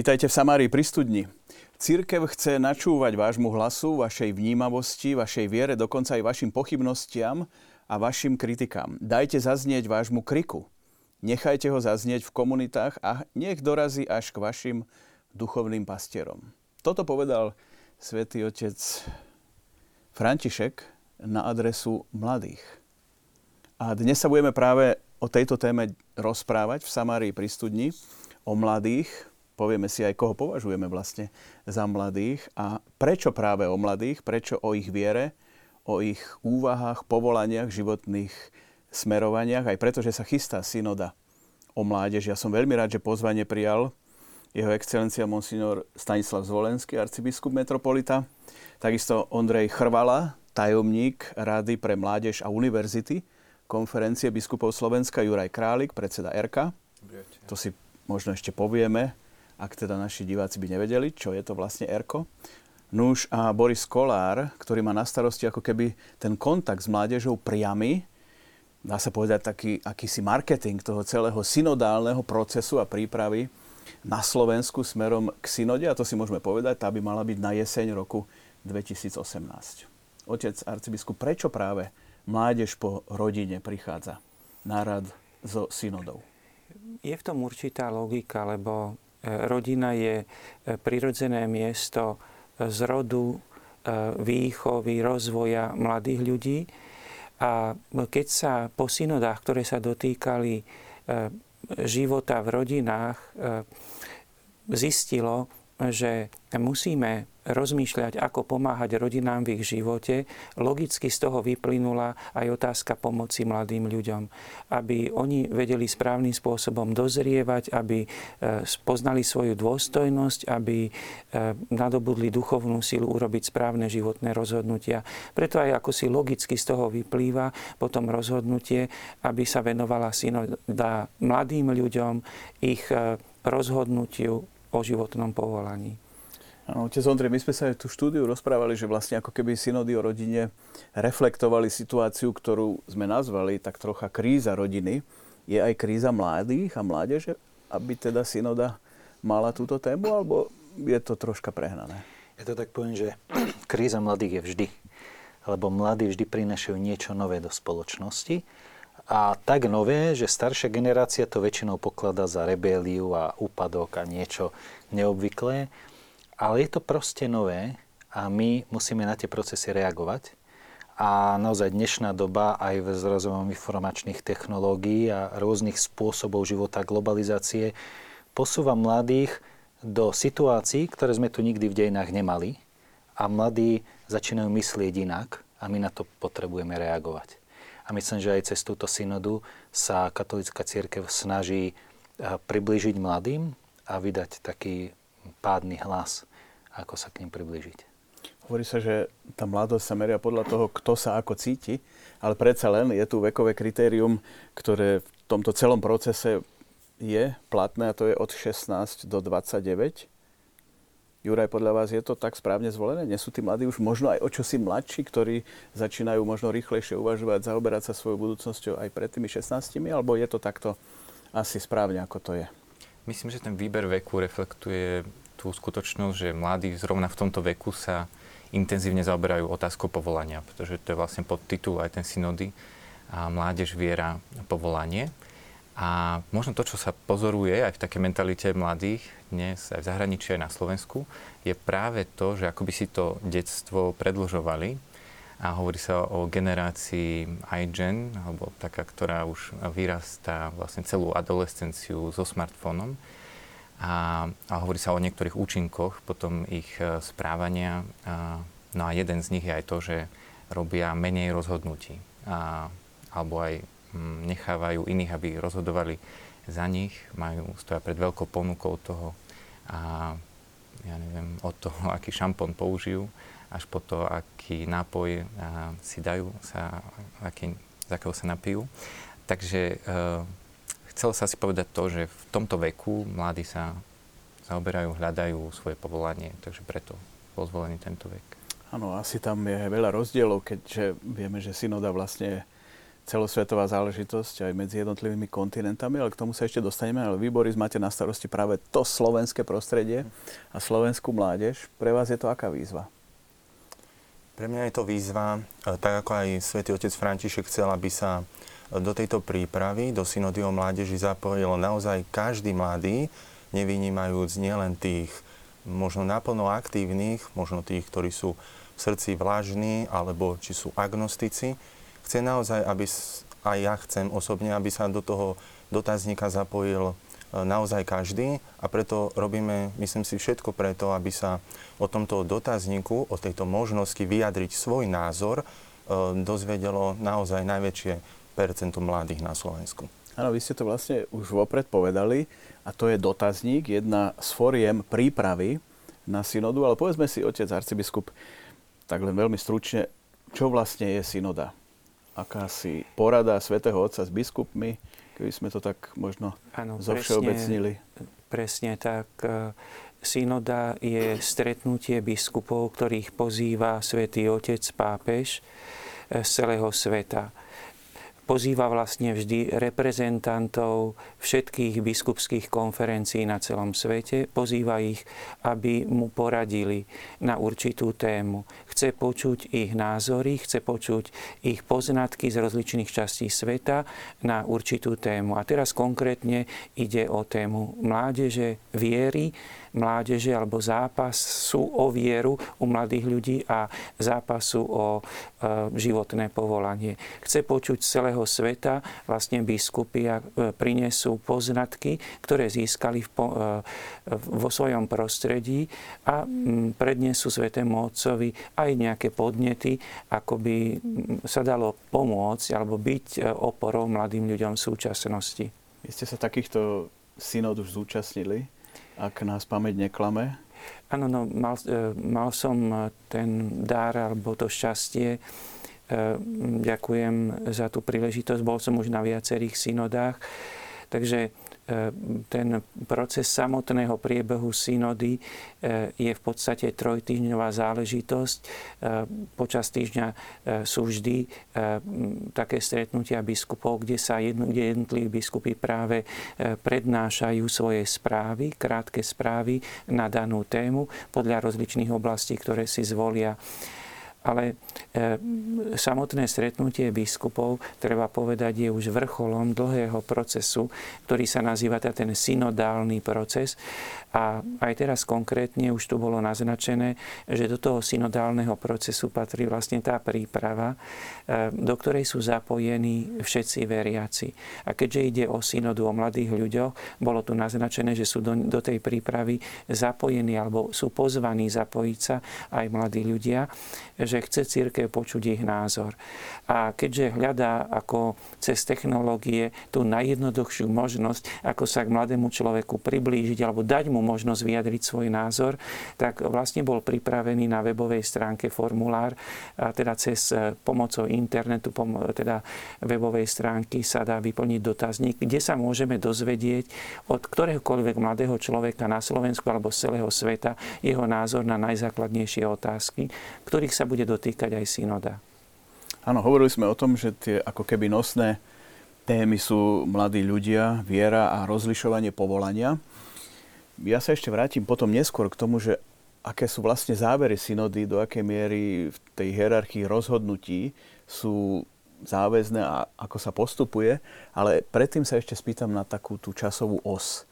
Vítajte v Samárii pri studni. Církev chce načúvať vášmu hlasu, vašej vnímavosti, vašej viere, dokonca aj vašim pochybnostiam a vašim kritikám. Dajte zaznieť vášmu kriku. Nechajte ho zaznieť v komunitách a nech dorazí až k vašim duchovným pastierom. Toto povedal svätý otec František na adresu mladých. A dnes sa budeme práve o tejto téme rozprávať v Samárii pri studni, o mladých, povieme si aj, koho považujeme vlastne za mladých a prečo práve o mladých, prečo o ich viere, o ich úvahách, povolaniach, životných smerovaniach, aj preto, že sa chystá synoda o mládež. Ja som veľmi rád, že pozvanie prijal jeho excelencia monsignor Stanislav Zvolenský, arcibiskup metropolita, takisto Ondrej Chrvala, tajomník Rady pre mládež a univerzity, konferencie biskupov Slovenska, Juraj Králik, predseda RK. To si možno ešte povieme ak teda naši diváci by nevedeli, čo je to vlastne ERKO. Nuž a Boris Kolár, ktorý má na starosti ako keby ten kontakt s mládežou priamy, dá sa povedať taký akýsi marketing toho celého synodálneho procesu a prípravy na Slovensku smerom k synode, a to si môžeme povedať, tá by mala byť na jeseň roku 2018. Otec arcibiskup, prečo práve mládež po rodine prichádza na rad so synodou? Je v tom určitá logika, lebo Rodina je e, prirodzené miesto e, zrodu, e, výchovy, rozvoja mladých ľudí. A keď sa po synodách, ktoré sa dotýkali života v rodinách, zistilo, že musíme rozmýšľať, ako pomáhať rodinám v ich živote, logicky z toho vyplynula aj otázka pomoci mladým ľuďom. Aby oni vedeli správnym spôsobom dozrievať, aby e, poznali svoju dôstojnosť, aby e, nadobudli duchovnú silu urobiť správne životné rozhodnutia. Preto aj ako si logicky z toho vyplýva potom rozhodnutie, aby sa venovala synoda mladým ľuďom, ich e, rozhodnutiu o životnom povolaní. Áno, otec Ondrej, my sme sa aj tú štúdiu rozprávali, že vlastne ako keby synody o rodine reflektovali situáciu, ktorú sme nazvali tak trocha kríza rodiny. Je aj kríza mladých a mládeže, aby teda synoda mala túto tému, alebo je to troška prehnané? Ja to tak poviem, že kríza mladých je vždy. Lebo mladí vždy prinašajú niečo nové do spoločnosti. A tak nové, že staršia generácia to väčšinou pokladá za rebéliu a úpadok a niečo neobvyklé. Ale je to proste nové a my musíme na tie procesy reagovať. A naozaj dnešná doba aj v rozvojom informačných technológií a rôznych spôsobov života, globalizácie posúva mladých do situácií, ktoré sme tu nikdy v dejinách nemali. A mladí začínajú myslieť inak a my na to potrebujeme reagovať. A myslím, že aj cez túto synodu sa katolická církev snaží priblížiť mladým a vydať taký pádny hlas ako sa k ním priblížiť. Hovorí sa, že tá mladosť sa meria podľa toho, kto sa ako cíti, ale predsa len je tu vekové kritérium, ktoré v tomto celom procese je platné a to je od 16 do 29. Juraj, podľa vás je to tak správne zvolené? Nie sú tí mladí už možno aj o čosi mladší, ktorí začínajú možno rýchlejšie uvažovať, zaoberať sa svojou budúcnosťou aj pred tými 16, alebo je to takto asi správne, ako to je? Myslím, že ten výber veku reflektuje tú skutočnosť, že mladí zrovna v tomto veku sa intenzívne zaoberajú otázkou povolania, pretože to je vlastne pod titul aj ten synody a mládež, viera, povolanie. A možno to, čo sa pozoruje aj v takej mentalite mladých dnes, aj v zahraničí, aj na Slovensku, je práve to, že akoby si to detstvo predlžovali. A hovorí sa o generácii iGen, alebo taká, ktorá už vyrastá vlastne celú adolescenciu so smartfónom a, a hovorí sa o niektorých účinkoch potom ich e, správania. A, no a jeden z nich je aj to, že robia menej rozhodnutí. A, alebo aj m, nechávajú iných, aby rozhodovali za nich, majú, stoja pred veľkou ponukou toho a ja neviem, od toho, aký šampón použijú, až po to, aký nápoj a, si dajú, sa, aký, z akého sa napijú. Takže e, chcel sa si povedať to, že v tomto veku mladí sa zaoberajú, hľadajú svoje povolanie, takže preto bol zvolený tento vek. Áno, asi tam je veľa rozdielov, keďže vieme, že synoda vlastne celosvetová záležitosť aj medzi jednotlivými kontinentami, ale k tomu sa ešte dostaneme. Ale vy, Boris, máte na starosti práve to slovenské prostredie a slovenskú mládež. Pre vás je to aká výzva? Pre mňa je to výzva, e, tak ako aj svätý otec František chcel, aby sa do tejto prípravy, do synody o mládeži zapojil naozaj každý mladý, nevynímajúc nielen tých možno naplno aktívnych, možno tých, ktorí sú v srdci vlažní, alebo či sú agnostici, chce naozaj, aby aj ja chcem osobne, aby sa do toho dotazníka zapojil e, naozaj každý a preto robíme, myslím si, všetko preto, aby sa o tomto dotazníku, o tejto možnosti vyjadriť svoj názor, e, dozvedelo naozaj najväčšie percento mladých na Slovensku. Áno, vy ste to vlastne už vopred povedali a to je dotazník, jedna z foriem prípravy na synodu, ale povedzme si, otec arcibiskup, tak len veľmi stručne, čo vlastne je synoda? Akási porada svätého Otca s biskupmi, keby sme to tak možno ano, zovšeobecnili. Presne, presne tak. E, synoda je stretnutie biskupov, ktorých pozýva svätý Otec, pápež e, z celého sveta pozýva vlastne vždy reprezentantov všetkých biskupských konferencií na celom svete, pozýva ich, aby mu poradili na určitú tému. Chce počuť ich názory, chce počuť ich poznatky z rozličných častí sveta na určitú tému. A teraz konkrétne ide o tému mládeže, viery, mládeže alebo zápasu o vieru u mladých ľudí a zápasu o e, životné povolanie. Chce počuť z celého sveta, vlastne biskupy a e, prinesú poznatky, ktoré získali e, vo svojom prostredí a prednesú Svetému Otcovi aj nejaké podnety, ako by sa dalo pomôcť alebo byť oporou mladým ľuďom v súčasnosti. Vy ste sa takýchto synod už zúčastnili? Ak nás pamäť neklame? Áno, no, mal, e, mal som ten dar alebo to šťastie. E, ďakujem za tú príležitosť. Bol som už na viacerých synodách. Takže E, ten proces samotného priebehu synody e, je v podstate trojtýždňová záležitosť. E, počas týždňa sú vždy také stretnutia biskupov, kde sa jednotliví biskupy práve prednášajú svoje správy, krátke správy na danú tému podľa rozličných oblastí, ktoré si zvolia. Ale e, samotné stretnutie biskupov, treba povedať, je už vrcholom dlhého procesu, ktorý sa nazýva ten synodálny proces. A aj teraz konkrétne už tu bolo naznačené, že do toho synodálneho procesu patrí vlastne tá príprava, e, do ktorej sú zapojení všetci veriaci. A keďže ide o synodu o mladých ľuďoch, bolo tu naznačené, že sú do, do tej prípravy zapojení alebo sú pozvaní zapojiť sa aj mladí ľudia že chce církev počuť ich názor. A keďže hľadá ako cez technológie tú najjednoduchšiu možnosť, ako sa k mladému človeku priblížiť alebo dať mu možnosť vyjadriť svoj názor, tak vlastne bol pripravený na webovej stránke formulár, a teda cez e, pomocou internetu, teda webovej stránky sa dá vyplniť dotazník, kde sa môžeme dozvedieť od ktoréhokoľvek mladého človeka na Slovensku alebo z celého sveta jeho názor na najzákladnejšie otázky, ktorých sa bude dotýkať aj synoda. Áno, hovorili sme o tom, že tie ako keby nosné témy sú mladí ľudia, viera a rozlišovanie povolania. Ja sa ešte vrátim potom neskôr k tomu, že aké sú vlastne závery synody, do akej miery v tej hierarchii rozhodnutí sú záväzné a ako sa postupuje. Ale predtým sa ešte spýtam na takú tú časovú os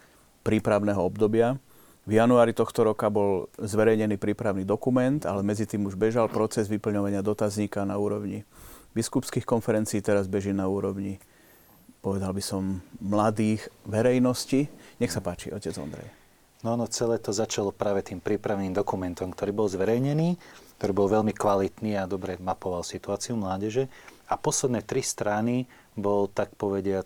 prípravného obdobia. V januári tohto roka bol zverejnený prípravný dokument, ale medzi tým už bežal proces vyplňovania dotazníka na úrovni biskupských konferencií, teraz beží na úrovni, povedal by som, mladých verejnosti. Nech sa páči, otec Ondrej. No, no celé to začalo práve tým prípravným dokumentom, ktorý bol zverejnený, ktorý bol veľmi kvalitný a dobre mapoval situáciu mládeže. A posledné tri strany bol, tak povediac,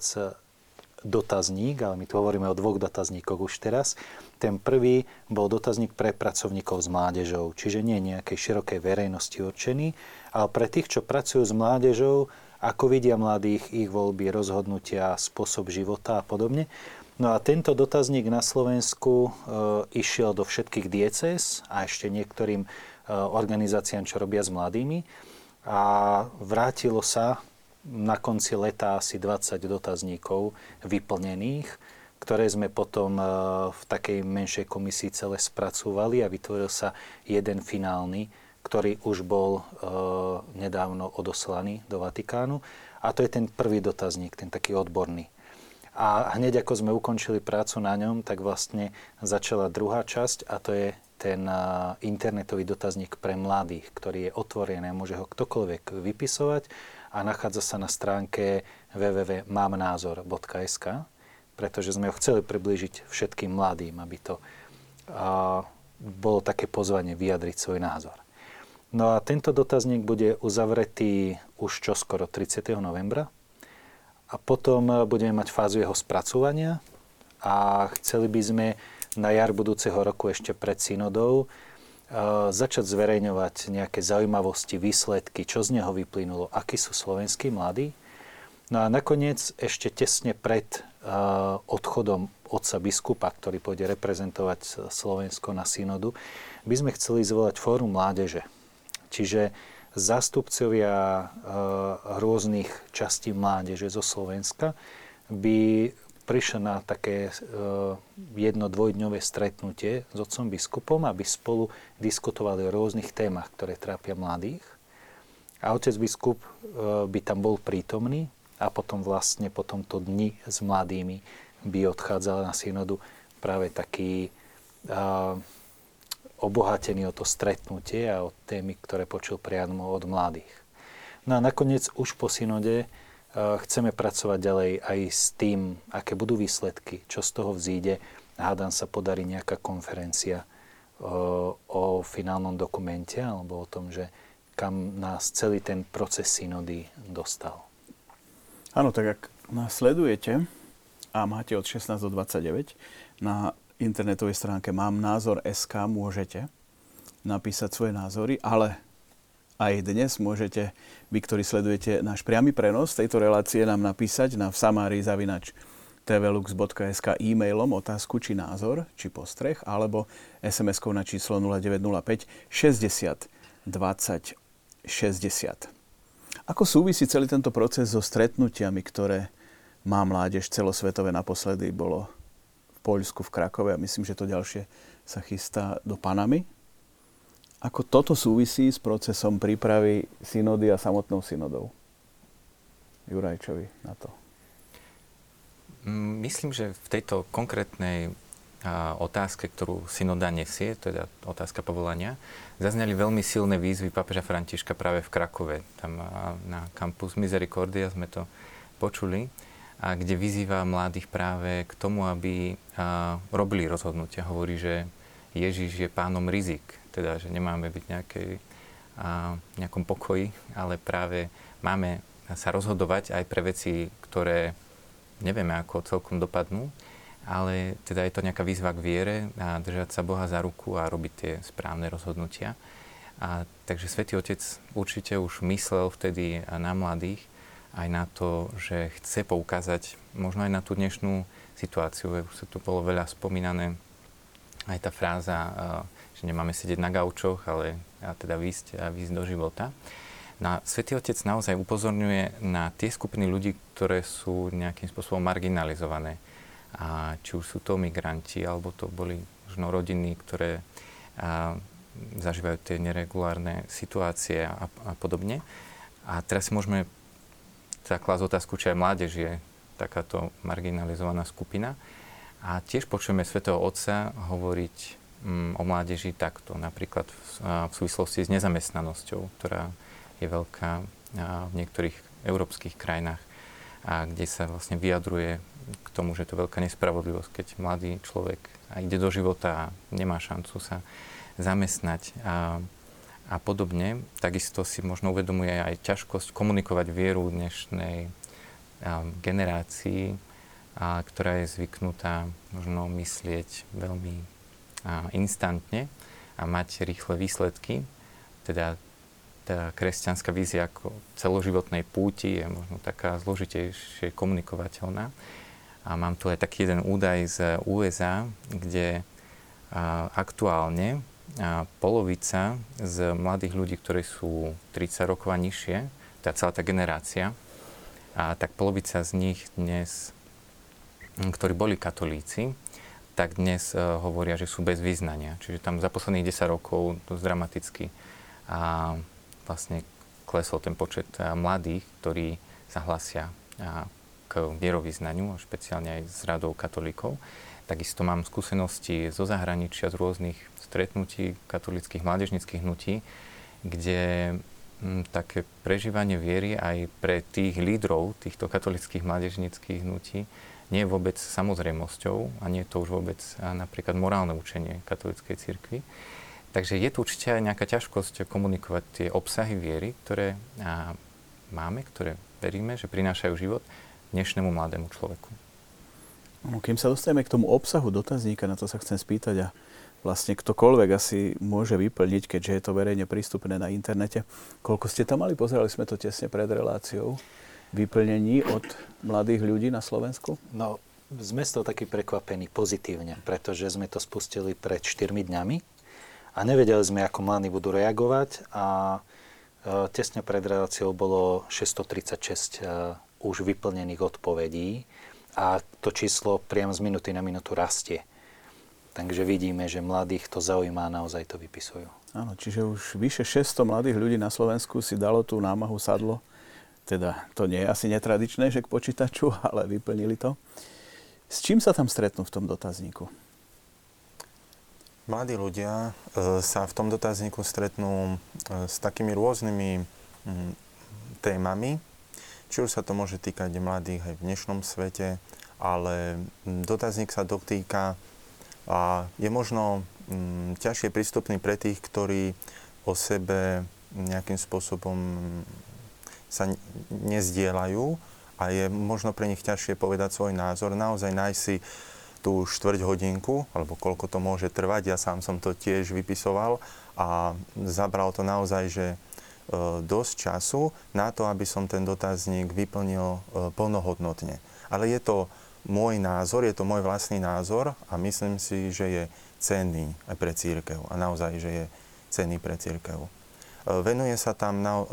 dotazník, ale my tu hovoríme o dvoch dotazníkoch už teraz. Ten prvý bol dotazník pre pracovníkov s mládežou, čiže nie nejakej širokej verejnosti určený, ale pre tých, čo pracujú s mládežou, ako vidia mladých, ich voľby, rozhodnutia, spôsob života a podobne. No a tento dotazník na Slovensku e, išiel do všetkých dieces a ešte niektorým e, organizáciám, čo robia s mladými. A vrátilo sa na konci leta asi 20 dotazníkov vyplnených, ktoré sme potom e, v takej menšej komisii celé spracúvali a vytvoril sa jeden finálny, ktorý už bol e, nedávno odoslaný do Vatikánu. A to je ten prvý dotazník, ten taký odborný. A hneď ako sme ukončili prácu na ňom, tak vlastne začala druhá časť a to je ten internetový dotazník pre mladých, ktorý je otvorený a môže ho ktokoľvek vypisovať a nachádza sa na stránke www.mamnázor.sk, pretože sme ho chceli priblížiť všetkým mladým, aby to a, bolo také pozvanie vyjadriť svoj názor. No a tento dotazník bude uzavretý už čoskoro 30. novembra a potom budeme mať fázu jeho spracovania a chceli by sme na jar budúceho roku ešte pred synodou začať zverejňovať nejaké zaujímavosti, výsledky, čo z neho vyplynulo, akí sú slovenskí mladí. No a nakoniec ešte tesne pred odchodom otca biskupa, ktorý pôjde reprezentovať Slovensko na synodu, by sme chceli zvolať fórum mládeže. Čiže zástupcovia rôznych častí mládeže zo Slovenska by prišiel na také e, jedno dvojdňové stretnutie s otcom biskupom, aby spolu diskutovali o rôznych témach, ktoré trápia mladých. A otec biskup by tam bol prítomný a potom vlastne po tomto dni s mladými by odchádzal na synodu práve taký uh, obohatený o to stretnutie a o témy, ktoré počul priamo od mladých. No a nakoniec už po synode chceme pracovať ďalej aj s tým, aké budú výsledky, čo z toho vzíde. Hádam sa podarí nejaká konferencia o, o finálnom dokumente alebo o tom, že kam nás celý ten proces synody dostal. Áno, tak ak nás sledujete a máte od 16 do 29, na internetovej stránke mám názor SK, môžete napísať svoje názory, ale aj dnes môžete, vy, ktorí sledujete náš priamy prenos tejto relácie, nám napísať na samári zavinač tvlux.sk e-mailom otázku či názor, či postreh, alebo SMS-kou na číslo 0905 60 20 60. Ako súvisí celý tento proces so stretnutiami, ktoré má mládež celosvetové naposledy bolo v Poľsku, v Krakove a myslím, že to ďalšie sa chystá do Panamy ako toto súvisí s procesom prípravy synody a samotnou synodou? Jurajčovi na to. Mm, myslím, že v tejto konkrétnej otázke, ktorú synoda nesie, je otázka povolania, zazneli veľmi silné výzvy papeža Františka práve v Krakove. Tam na kampus Misericordia sme to počuli, a kde vyzýva mladých práve k tomu, aby robili rozhodnutia. Hovorí, že Ježiš je pánom rizik, teda, že nemáme byť nejakej, nejakom pokoji, ale práve máme sa rozhodovať aj pre veci, ktoré nevieme, ako celkom dopadnú, ale teda je to nejaká výzva k viere a držať sa Boha za ruku a robiť tie správne rozhodnutia. A, takže Svetý Otec určite už myslel vtedy na mladých aj na to, že chce poukázať možno aj na tú dnešnú situáciu. Už sa tu bolo veľa spomínané aj tá fráza že nemáme sedieť na gaučoch, ale teda výjsť, a výjsť do života. No a Svetý Otec naozaj upozorňuje na tie skupiny ľudí, ktoré sú nejakým spôsobom marginalizované. A či už sú to migranti, alebo to boli možno rodiny, ktoré a, zažívajú tie neregulárne situácie a, a podobne. A teraz si môžeme teda klásť otázku, či aj mládež je takáto marginalizovaná skupina. A tiež počujeme Svetého Otca hovoriť Mm, o mládeži takto, napríklad v, v súvislosti s nezamestnanosťou, ktorá je veľká v niektorých európskych krajinách, a kde sa vlastne vyjadruje k tomu, že to je veľká nespravodlivosť, keď mladý človek ide do života a nemá šancu sa zamestnať a, a podobne. Takisto si možno uvedomuje aj ťažkosť komunikovať vieru dnešnej a, generácii, a, ktorá je zvyknutá možno myslieť veľmi instantne a mať rýchle výsledky. Teda tá kresťanská vízia ako celoživotnej púti je možno taká zložitejšie komunikovateľná. A mám tu aj taký jeden údaj z USA, kde a, aktuálne a, polovica z mladých ľudí, ktorí sú 30 rokov a nižšie, tá celá tá generácia, a tak polovica z nich dnes, ktorí boli katolíci, tak dnes hovoria, že sú bez význania. Čiže tam za posledných 10 rokov dosť dramaticky a vlastne klesol ten počet mladých, ktorí sa hlasia k vierovýznaniu, špeciálne aj s radou katolíkov. Takisto mám skúsenosti zo zahraničia, z rôznych stretnutí katolických mládežnických hnutí, kde m, také prežívanie viery aj pre tých lídrov týchto katolických mládežnických hnutí nie je vôbec samozrejmosťou a nie je to už vôbec napríklad morálne učenie katolíckej cirkvi. Takže je tu určite aj nejaká ťažkosť komunikovať tie obsahy viery, ktoré máme, ktoré veríme, že prinášajú život dnešnému mladému človeku. No, kým sa dostaneme k tomu obsahu dotazníka, na to sa chcem spýtať a vlastne ktokoľvek asi môže vyplniť, keďže je to verejne prístupné na internete. Koľko ste tam mali? Pozerali sme to tesne pred reláciou. Vyplnení od mladých ľudí na Slovensku? No, sme z toho takí prekvapení pozitívne, pretože sme to spustili pred 4 dňami a nevedeli sme, ako mladí budú reagovať a Eh, tesne pred reláciou bolo 636 eh, už vyplnených odpovedí a to číslo priamo z minuty na minútu rastie. Takže vidíme, že mladých to zaujíma a naozaj to vypisujú. Áno, čiže už vyše 600 mladých ľudí na Slovensku si dalo tú námahu sadlo. Teda to nie je asi netradičné, že k počítaču, ale vyplnili to. S čím sa tam stretnú v tom dotazníku? Mladí ľudia e, sa v tom dotazníku stretnú e, s takými rôznymi témami, či už sa to môže týkať mladých aj v dnešnom svete, ale dotazník sa dotýka a je možno ťažšie prístupný pre tých, ktorí o sebe nejakým spôsobom sa nezdielajú a je možno pre nich ťažšie povedať svoj názor, naozaj nájsť si tú štvrť hodinku, alebo koľko to môže trvať. Ja sám som to tiež vypisoval a zabral to naozaj, že dosť času na to, aby som ten dotazník vyplnil e, plnohodnotne. Ale je to môj názor, je to môj vlastný názor a myslím si, že je cenný aj pre církev a naozaj, že je cenný pre církev. E, venuje sa tam, na,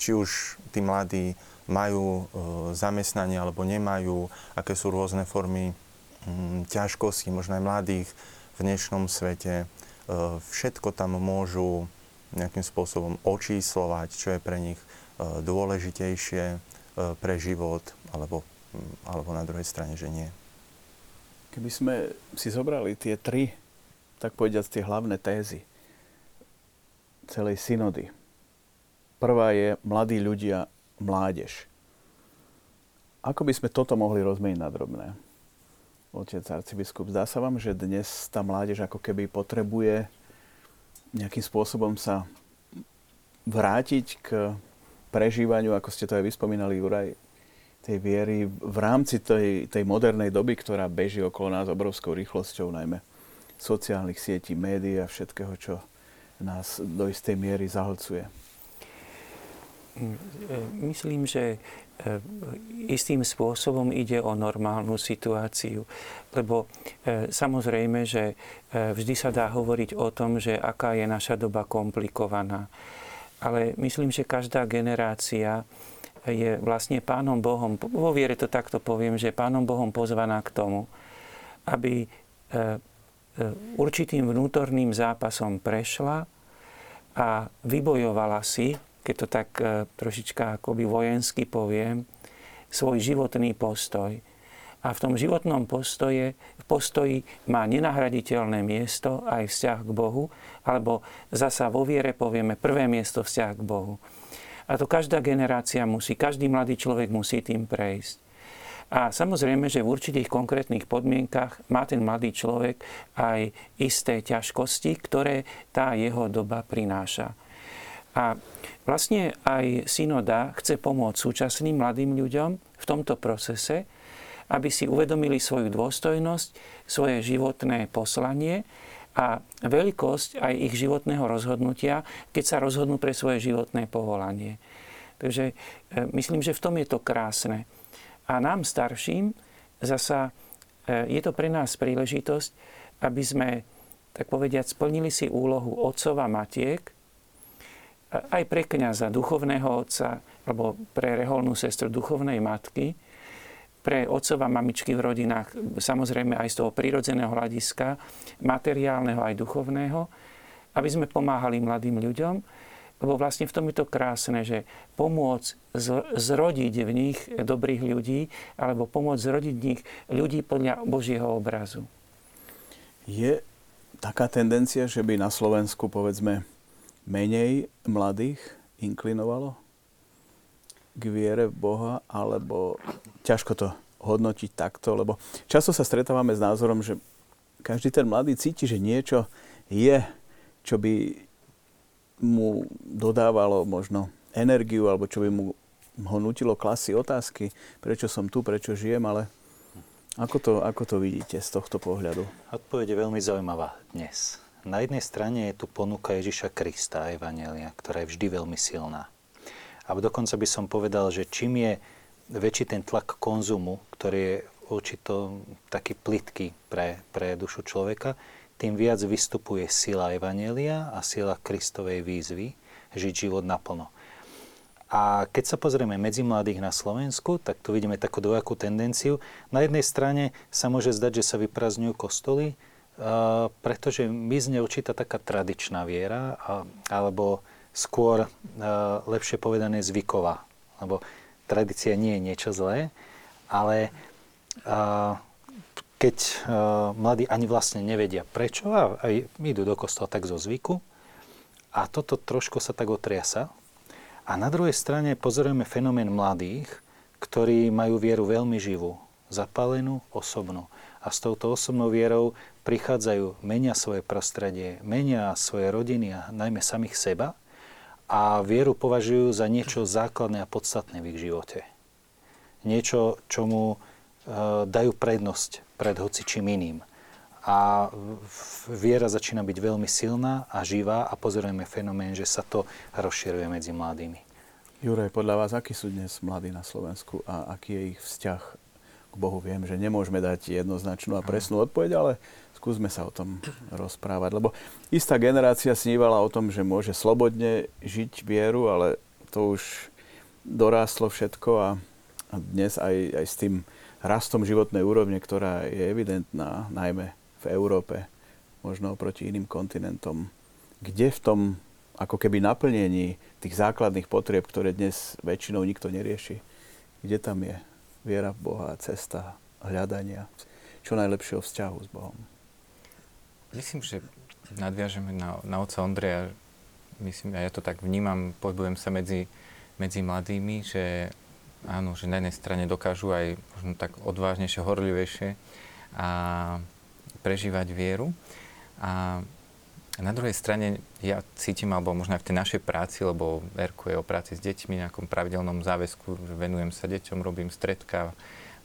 či už tí mladí majú zamestnanie alebo nemajú, aké sú rôzne formy Mm, ťažkosti, možno aj mladých v dnešnom svete. E, všetko tam môžu nejakým spôsobom očíslovať, čo je pre nich e, dôležitejšie e, pre život, alebo, mm, alebo na druhej strane, že nie. Keby sme si zobrali tie tri, tak povediať, tie hlavné tézy celej synody. Prvá je mladí ľudia, mládež. Ako by sme toto mohli rozmeniť na drobné? otec arcibiskup. Zdá sa vám, že dnes tá mládež ako keby potrebuje nejakým spôsobom sa vrátiť k prežívaniu, ako ste to aj vyspomínali, Juraj, tej viery v rámci tej, tej modernej doby, ktorá beží okolo nás obrovskou rýchlosťou, najmä sociálnych sietí, médií a všetkého, čo nás do istej miery zahlcuje. Myslím, že E, istým spôsobom ide o normálnu situáciu. Lebo e, samozrejme, že e, vždy sa dá hovoriť o tom, že aká je naša doba komplikovaná. Ale myslím, že každá generácia je vlastne Pánom Bohom, vo viere to takto poviem, že Pánom Bohom pozvaná k tomu, aby určitým vnútorným zápasom prešla a vybojovala si keď to tak e, trošička akoby vojensky poviem, svoj životný postoj. A v tom životnom postoje, postoji má nenahraditeľné miesto aj vzťah k Bohu, alebo zasa vo viere povieme prvé miesto vzťah k Bohu. A to každá generácia musí, každý mladý človek musí tým prejsť. A samozrejme, že v určitých konkrétnych podmienkach má ten mladý človek aj isté ťažkosti, ktoré tá jeho doba prináša. A vlastne aj synoda chce pomôcť súčasným mladým ľuďom v tomto procese, aby si uvedomili svoju dôstojnosť, svoje životné poslanie a veľkosť aj ich životného rozhodnutia, keď sa rozhodnú pre svoje životné povolanie. Takže e, myslím, že v tom je to krásne. A nám starším zasa e, je to pre nás príležitosť, aby sme, tak povediať, splnili si úlohu otcov a matiek, aj pre kniaza, duchovného otca, alebo pre reholnú sestru duchovnej matky, pre otcova mamičky v rodinách, samozrejme aj z toho prírodzeného hľadiska, materiálneho aj duchovného, aby sme pomáhali mladým ľuďom, lebo vlastne v tom je to krásne, že pomôcť zrodiť v nich dobrých ľudí, alebo pomôcť zrodiť v nich ľudí podľa Božieho obrazu. Je taká tendencia, že by na Slovensku, povedzme, menej mladých inklinovalo k viere v Boha, alebo ťažko to hodnotiť takto, lebo často sa stretávame s názorom, že každý ten mladý cíti, že niečo je, čo by mu dodávalo možno energiu, alebo čo by mu ho nutilo klasy otázky, prečo som tu, prečo žijem, ale ako to, ako to vidíte z tohto pohľadu? Odpoveď je veľmi zaujímavá dnes. Na jednej strane je tu ponuka Ježiša Krista, Evanelia, ktorá je vždy veľmi silná. A dokonca by som povedal, že čím je väčší ten tlak konzumu, ktorý je určito taký plitký pre, pre dušu človeka, tým viac vystupuje sila Evanelia a sila Kristovej výzvy žiť život naplno. A keď sa pozrieme medzi mladých na Slovensku, tak tu vidíme takú dvojakú tendenciu. Na jednej strane sa môže zdať, že sa vyprazňujú kostoly, pretože mizne určitá taká tradičná viera, alebo skôr lepšie povedané zvyková. Lebo tradícia nie je niečo zlé, ale keď mladí ani vlastne nevedia prečo a idú do kostola tak zo zvyku a toto trošku sa tak otriasa. A na druhej strane pozorujeme fenomén mladých, ktorí majú vieru veľmi živú, zapálenú, osobnú. A s touto osobnou vierou prichádzajú, menia svoje prostredie, menia svoje rodiny a najmä samých seba a vieru považujú za niečo základné a podstatné v ich živote. Niečo, čomu e, dajú prednosť pred hocičím iným. A viera začína byť veľmi silná a živá a pozorujeme fenomén, že sa to rozširuje medzi mladými. Juraj, podľa vás, akí sú dnes mladí na Slovensku a aký je ich vzťah k Bohu? Viem, že nemôžeme dať jednoznačnú a presnú odpoveď, ale skúsme sa o tom rozprávať, lebo istá generácia snívala o tom, že môže slobodne žiť vieru, ale to už dorástlo všetko a, a dnes aj, aj s tým rastom životnej úrovne, ktorá je evidentná, najmä v Európe, možno oproti iným kontinentom. Kde v tom ako keby naplnení tých základných potrieb, ktoré dnes väčšinou nikto nerieši, kde tam je viera v Boha, cesta hľadania čo najlepšieho vzťahu s Bohom? Myslím, že nadviažeme na, na oca Ondreja. Myslím, a ja to tak vnímam, pohybujem sa medzi, medzi mladými, že áno, že na jednej strane dokážu aj možno tak odvážnejšie, horlivejšie a prežívať vieru. A na druhej strane ja cítim, alebo možno aj v tej našej práci, lebo Erko je o práci s deťmi, nejakom pravidelnom záväzku, že venujem sa deťom, robím stredka,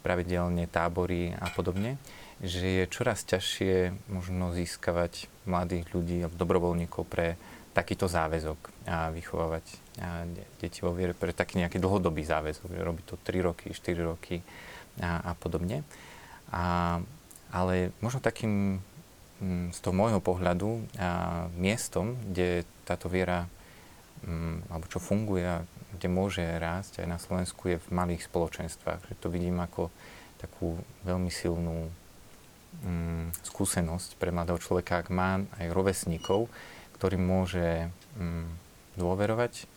pravidelne tábory a podobne, že je čoraz ťažšie možno získavať mladých ľudí alebo dobrovoľníkov pre takýto záväzok a vychovávať a deti vo viere pre taký nejaký dlhodobý záväzok, že robí to 3 roky, 4 roky a, a podobne. A, ale možno takým mm, z toho môjho pohľadu a miestom, kde táto viera mm, alebo čo funguje a kde môže rásť aj na Slovensku je v malých spoločenstvách. Že to vidím ako takú veľmi silnú mm, skúsenosť pre mladého človeka, ak má aj rovesníkov, ktorým môže mm, dôverovať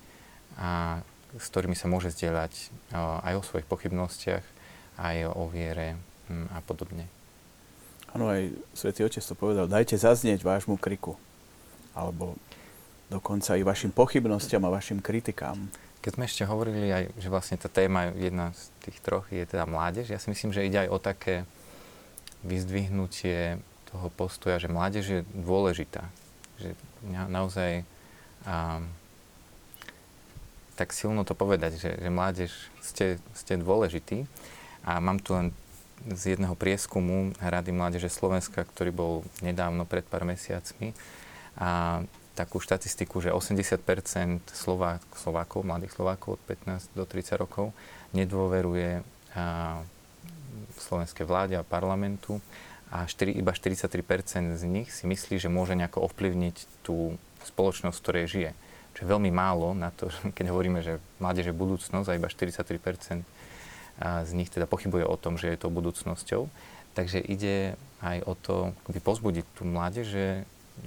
a s ktorými sa môže zdieľať aj o svojich pochybnostiach, aj o viere mm, a podobne. Áno, aj svätý Otec to povedal, dajte zaznieť vášmu kriku. Alebo dokonca aj vašim pochybnostiam a vašim kritikám. Keď sme ešte hovorili aj, že vlastne tá téma, jedna z tých troch je teda mládež, ja si myslím, že ide aj o také vyzdvihnutie toho postoja, že mládež je dôležitá. Že naozaj um, tak silno to povedať, že, že mládež ste, ste dôležití. A mám tu len z jedného prieskumu Rady mládeže Slovenska, ktorý bol nedávno pred pár mesiacmi, a takú štatistiku, že 80 Slovák, Slovákov, mladých Slovákov od 15 do 30 rokov nedôveruje a, slovenskej vláde a parlamentu a 4, iba 43% z nich si myslí, že môže nejako ovplyvniť tú spoločnosť, v ktorej žije. čo je veľmi málo na to, keď hovoríme, že mládež je budúcnosť a iba 43% z nich teda pochybuje o tom, že je to budúcnosťou. Takže ide aj o to, keby pozbudiť tú mládež, že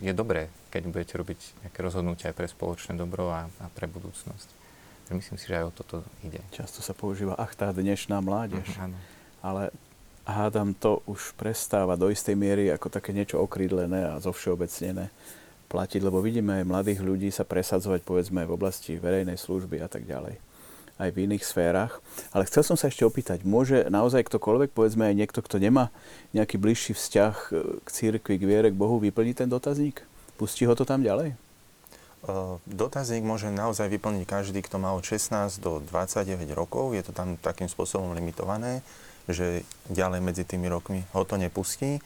je dobré, keď budete robiť nejaké rozhodnutia aj pre spoločné dobro a, a pre budúcnosť. Myslím si, že aj o toto ide. Často sa používa, ach, tá dnešná mládež. Uh, áno. Ale hádam to už prestáva do istej miery ako také niečo okrídlené a zovšeobecnené platiť, lebo vidíme aj mladých ľudí sa presadzovať povedzme v oblasti verejnej služby a tak ďalej aj v iných sférach. Ale chcel som sa ešte opýtať, môže naozaj ktokoľvek, povedzme aj niekto, kto nemá nejaký bližší vzťah e, k církvi, k viere, k Bohu, vyplniť ten dotazník? Pustí ho to tam ďalej? E, dotazník môže naozaj vyplniť každý, kto má od 16 do 29 rokov. Je to tam takým spôsobom limitované, že ďalej medzi tými rokmi ho to nepustí.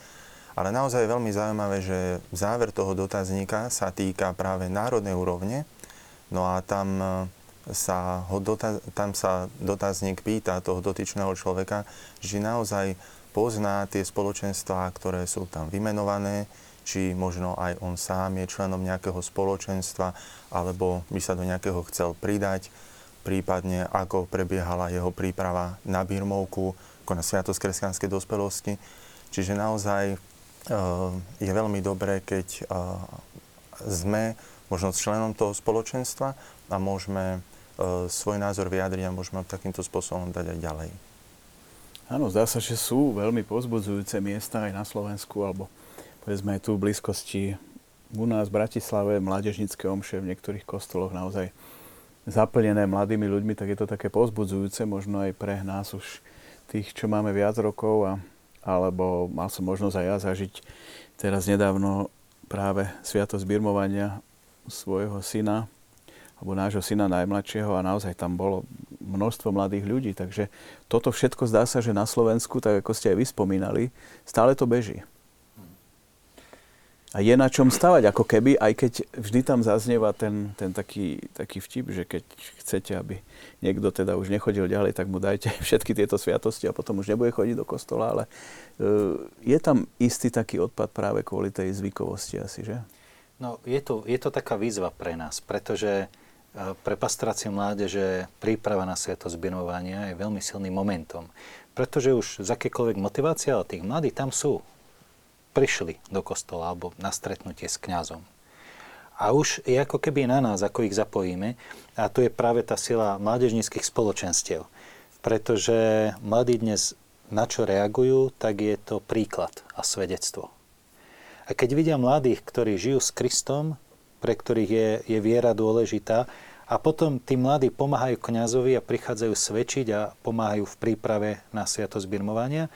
Ale naozaj je veľmi zaujímavé, že záver toho dotazníka sa týka práve národnej úrovne. No a tam sa ho dotaz, tam sa dotazník pýta toho dotyčného človeka, že naozaj pozná tie spoločenstvá, ktoré sú tam vymenované, či možno aj on sám je členom nejakého spoločenstva, alebo by sa do nejakého chcel pridať, prípadne ako prebiehala jeho príprava na birmovku, ako na Sviatosť kresťanskej dospelosti. Čiže naozaj e, je veľmi dobré, keď e, sme možno členom toho spoločenstva a môžeme E, svoj názor vyjadriť a môžeme takýmto spôsobom dať aj ďalej. Áno, zdá sa, že sú veľmi pozbudzujúce miesta aj na Slovensku, alebo povedzme aj tu v blízkosti u nás v Bratislave, mládežnické omše v niektorých kostoloch naozaj zaplnené mladými ľuďmi, tak je to také pozbudzujúce, možno aj pre nás už tých, čo máme viac rokov, a, alebo mal som možnosť aj ja zažiť teraz nedávno práve sviatosť birmovania svojho syna, alebo nášho syna najmladšieho a naozaj tam bolo množstvo mladých ľudí. Takže toto všetko zdá sa, že na Slovensku, tak ako ste aj vyspomínali, stále to beží. A je na čom stavať, ako keby, aj keď vždy tam zaznieva ten, ten taký, taký vtip, že keď chcete, aby niekto teda už nechodil ďalej, tak mu dajte všetky tieto sviatosti a potom už nebude chodiť do kostola, ale uh, je tam istý taký odpad práve kvôli tej zvykovosti asi, že? No, je to, je to taká výzva pre nás, pretože pre pastráciu mládeže príprava na sviatosť birmovania je veľmi silným momentom. Pretože už z akékoľvek motivácie, ale tých mladí tam sú. Prišli do kostola alebo na stretnutie s kňazom. A už je ako keby na nás, ako ich zapojíme. A tu je práve tá sila mládežníckých spoločenstiev. Pretože mladí dnes na čo reagujú, tak je to príklad a svedectvo. A keď vidia mladých, ktorí žijú s Kristom, pre ktorých je, je viera dôležitá. A potom tí mladí pomáhajú kňazovi a prichádzajú svedčiť a pomáhajú v príprave na sviatosť birmovania,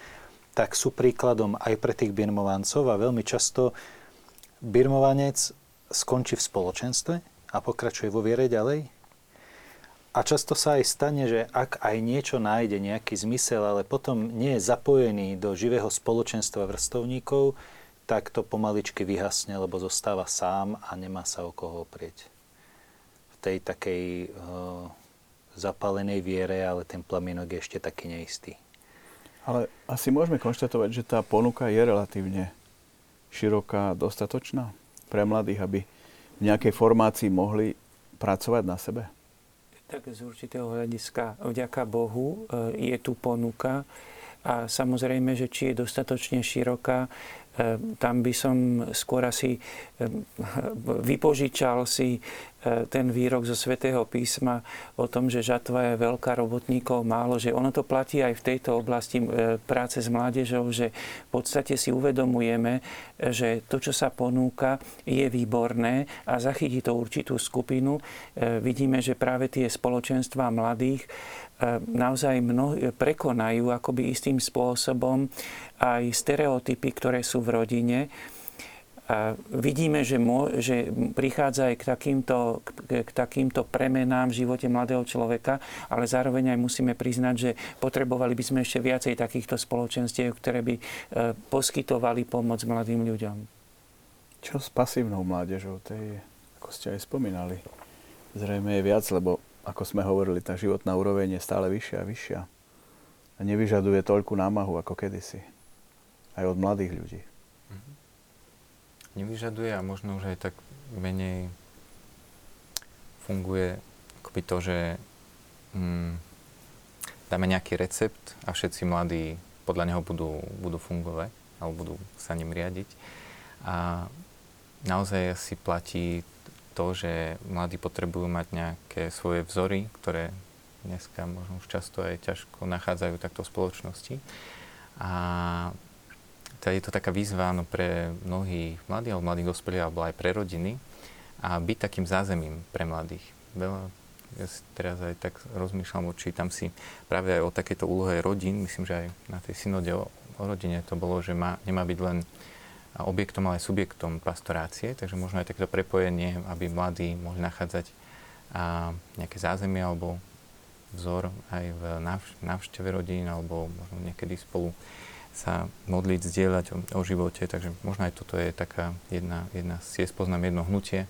tak sú príkladom aj pre tých birmovancov a veľmi často birmovanec skončí v spoločenstve a pokračuje vo viere ďalej. A často sa aj stane, že ak aj niečo nájde nejaký zmysel, ale potom nie je zapojený do živého spoločenstva vrstovníkov, tak to pomaličky vyhasne, lebo zostáva sám a nemá sa o koho oprieť. V tej takej uh, zapálenej viere, ale ten plamienok je ešte taký neistý. Ale asi môžeme konštatovať, že tá ponuka je relatívne široká dostatočná pre mladých, aby v nejakej formácii mohli pracovať na sebe? Tak z určitého hľadiska vďaka Bohu e, je tu ponuka a samozrejme, že či je dostatočne široká, tam by som skôr asi ehm, vypožičal si e, ten výrok zo svätého písma o tom, že žatva je veľká, robotníkov málo, že ono to platí aj v tejto oblasti e, práce s mládežou, že v podstate si uvedomujeme, že to, čo sa ponúka, je výborné a zachytí to určitú skupinu. E, vidíme, že práve tie spoločenstva mladých naozaj mnoho, prekonajú akoby istým spôsobom aj stereotypy, ktoré sú v rodine. A vidíme, že, mô, že prichádza aj k takýmto, k, k takýmto premenám v živote mladého človeka, ale zároveň aj musíme priznať, že potrebovali by sme ešte viacej takýchto spoločenstiev, ktoré by e, poskytovali pomoc mladým ľuďom. Čo s pasívnou mládežou? Tej, ako ste aj spomínali, zrejme je viac, lebo ako sme hovorili, tá životná úroveň je stále vyššia a vyššia. A nevyžaduje toľku námahu ako kedysi aj od mladých ľudí. Mhm. Nevyžaduje a možno už aj tak menej funguje akoby to, že mm, dáme nejaký recept a všetci mladí podľa neho budú, budú fungovať alebo budú sa ním riadiť. A naozaj asi platí to, že mladí potrebujú mať nejaké svoje vzory, ktoré dneska možno už často aj ťažko nachádzajú takto v spoločnosti. A teda je to taká výzva no, pre mnohých mladých alebo mladých dospelých alebo aj pre rodiny a byť takým zázemím pre mladých. Veľa, ja si teraz aj tak rozmýšľam, čítam si práve aj o takejto úlohe rodín, myslím, že aj na tej synode o, o rodine to bolo, že má, nemá byť len objektom, ale aj subjektom pastorácie, takže možno aj takéto prepojenie, aby mladí mohli nachádzať a, nejaké zázemie alebo vzor aj v návšteve rodín alebo možno niekedy spolu sa modliť, zdieľať o, o živote, takže možno aj toto je taká jedna, jedna si poznám jedno hnutie.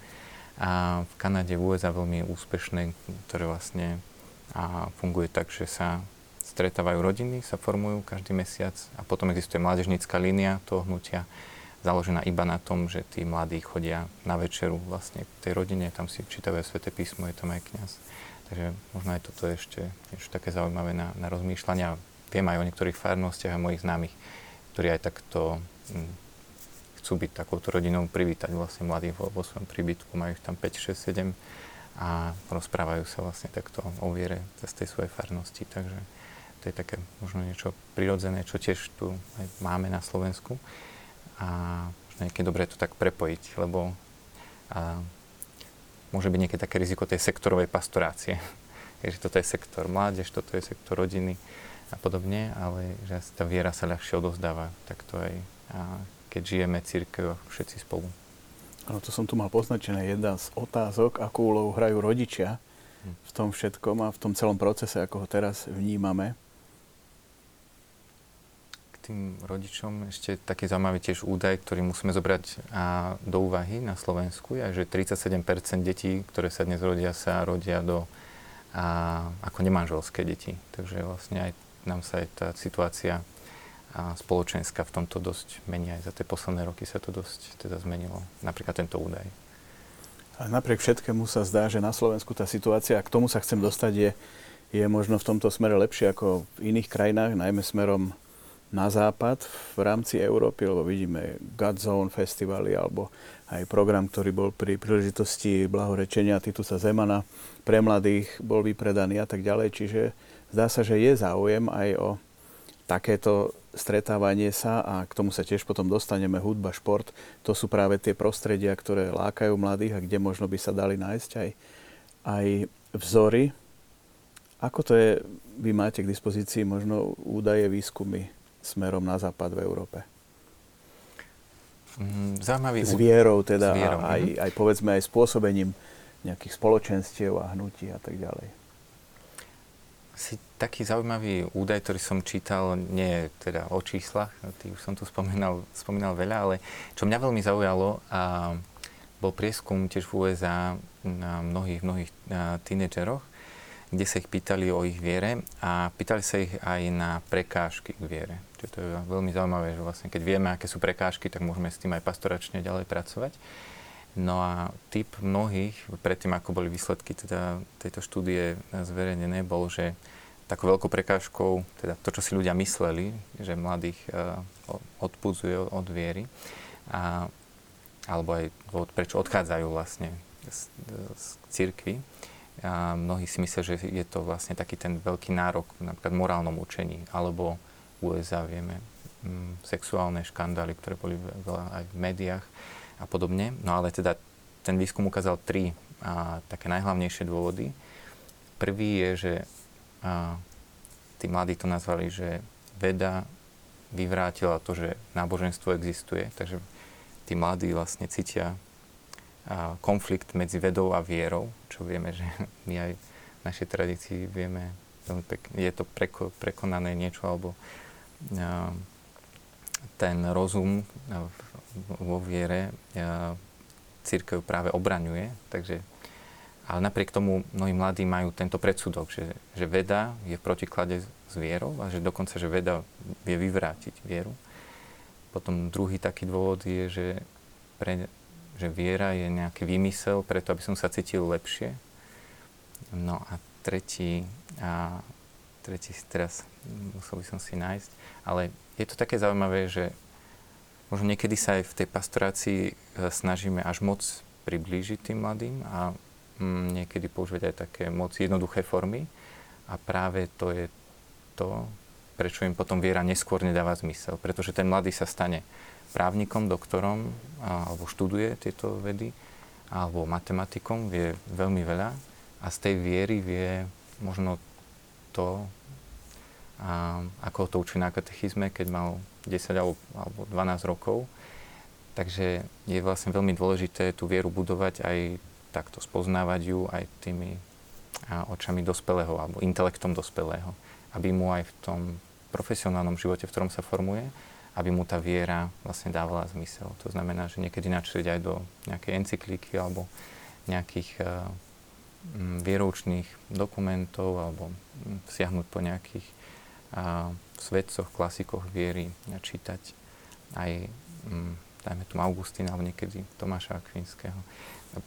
A v Kanade, v USA veľmi úspešné, ktoré vlastne a funguje tak, že sa stretávajú rodiny, sa formujú každý mesiac a potom existuje mládežnícka línia toho hnutia, založená iba na tom, že tí mladí chodia na večeru vlastne k tej rodine, tam si čítajú aj Svete písmo, je tam aj kniaz. Takže možno aj toto je ešte niečo také zaujímavé na, na rozmýšľania. Viem aj o niektorých farnostiach a mojich známych, ktorí aj takto hm, chcú byť takouto rodinou, privítať vlastne mladých vo, vo svojom príbytku, majú ich tam 5, 6, 7 a rozprávajú sa vlastne takto o viere cez tej svojej farnosti. Takže to je také možno niečo prirodzené, čo tiež tu aj máme na Slovensku a možno niekedy dobre to tak prepojiť, lebo a, môže byť niekedy také riziko tej sektorovej pastorácie. Takže toto je sektor mládež, toto je sektor rodiny a podobne, ale že tá viera sa ľahšie odozdáva takto aj a keď žijeme církev všetci spolu. Áno, to som tu mal poznačené. Jedna z otázok, akú úlohu hrajú rodičia hm. v tom všetkom a v tom celom procese, ako ho teraz vnímame tým rodičom ešte taký zaujímavý tiež údaj, ktorý musíme zobrať a, do úvahy na Slovensku, je, že 37% detí, ktoré sa dnes rodia, sa rodia do, a, ako nemanželské deti. Takže vlastne aj nám sa aj tá situácia a spoločenská v tomto dosť mení. Aj za tie posledné roky sa to dosť teda zmenilo. Napríklad tento údaj. A napriek všetkému sa zdá, že na Slovensku tá situácia, a k tomu sa chcem dostať, je, je možno v tomto smere lepšie ako v iných krajinách, najmä smerom na západ v rámci Európy, lebo vidíme Godzone festivaly alebo aj program, ktorý bol pri príležitosti blahorečenia Titusa Zemana pre mladých bol vypredaný a tak ďalej. Čiže zdá sa, že je záujem aj o takéto stretávanie sa a k tomu sa tiež potom dostaneme hudba, šport. To sú práve tie prostredia, ktoré lákajú mladých a kde možno by sa dali nájsť aj, aj vzory. Ako to je, vy máte k dispozícii možno údaje, výskumy smerom na západ v Európe. Mm, zaujímavý. S vierou teda s vierou, a aj, mhm. aj povedzme aj spôsobením nejakých spoločenstiev a hnutí a tak ďalej. Si taký zaujímavý údaj, ktorý som čítal, nie teda o číslach, tých už som tu spomínal, spomínal veľa, ale čo mňa veľmi zaujalo, a bol prieskum tiež v USA na mnohých, mnohých tínedžeroch, kde sa ich pýtali o ich viere a pýtali sa ich aj na prekážky k viere. Čiže to je veľmi zaujímavé, že vlastne keď vieme, aké sú prekážky, tak môžeme s tým aj pastoračne ďalej pracovať. No a typ mnohých, predtým ako boli výsledky teda tejto štúdie zverejnené, bol, že takou veľkou prekážkou, teda to, čo si ľudia mysleli, že mladých uh, odpudzuje od viery, a, alebo aj dôvod, prečo odchádzajú vlastne z, z cirkvi, a mnohí si myslia, že je to vlastne taký ten veľký nárok napríklad v morálnom učení, alebo USA vieme, m, mm, sexuálne škandály, ktoré boli veľa aj v médiách a podobne. No ale teda ten výskum ukázal tri a, také najhlavnejšie dôvody. Prvý je, že a, tí mladí to nazvali, že veda vyvrátila to, že náboženstvo existuje, takže tí mladí vlastne cítia konflikt medzi vedou a vierou, čo vieme, že my aj v našej tradícii vieme, je to preko, prekonané niečo, alebo ten rozum vo viere církev práve obraňuje, takže ale napriek tomu mnohí mladí majú tento predsudok, že, že veda je v protiklade s vierou a že dokonca, že veda vie vyvrátiť vieru. Potom druhý taký dôvod je, že pre že viera je nejaký výmysel preto, aby som sa cítil lepšie No a tretí, a tretí teraz musel by som si nájsť, ale je to také zaujímavé, že možno niekedy sa aj v tej pastorácii e, snažíme až moc priblížiť tým mladým a mm, niekedy používať aj také moc jednoduché formy a práve to je to, prečo im potom viera neskôr nedáva zmysel. Pretože ten mladý sa stane právnikom, doktorom alebo študuje tieto vedy alebo matematikom, vie veľmi veľa a z tej viery vie možno to, a ako to učí na katechizme, keď mal 10 alebo 12 rokov. Takže je vlastne veľmi dôležité tú vieru budovať aj takto, spoznávať ju aj tými očami dospelého alebo intelektom dospelého, aby mu aj v tom profesionálnom živote, v ktorom sa formuje, aby mu tá viera vlastne dávala zmysel. To znamená, že niekedy načrieť aj do nejakej encyklíky alebo nejakých uh, vieroučných dokumentov alebo siahnuť po nejakých uh, svedcoch, klasikoch viery a čítať aj, um, dajme tomu Augustína alebo niekedy Tomáša Akvinského.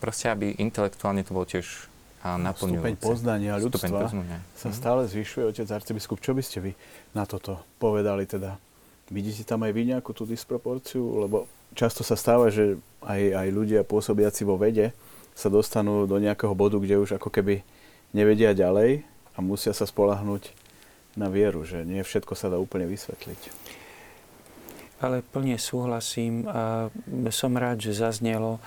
Proste, aby intelektuálne to bolo tiež a naplňujúce. Stupeň poznania ľudstva Stupeň poznania. sa mhm. stále zvyšuje. Otec arcibiskup, čo by ste vy na toto povedali teda? Vidíte tam aj vy nejakú tú disproporciu? Lebo často sa stáva, že aj, aj ľudia pôsobiaci vo vede sa dostanú do nejakého bodu, kde už ako keby nevedia ďalej a musia sa spolahnúť na vieru, že nie všetko sa dá úplne vysvetliť. Ale plne súhlasím a som rád, že zaznelo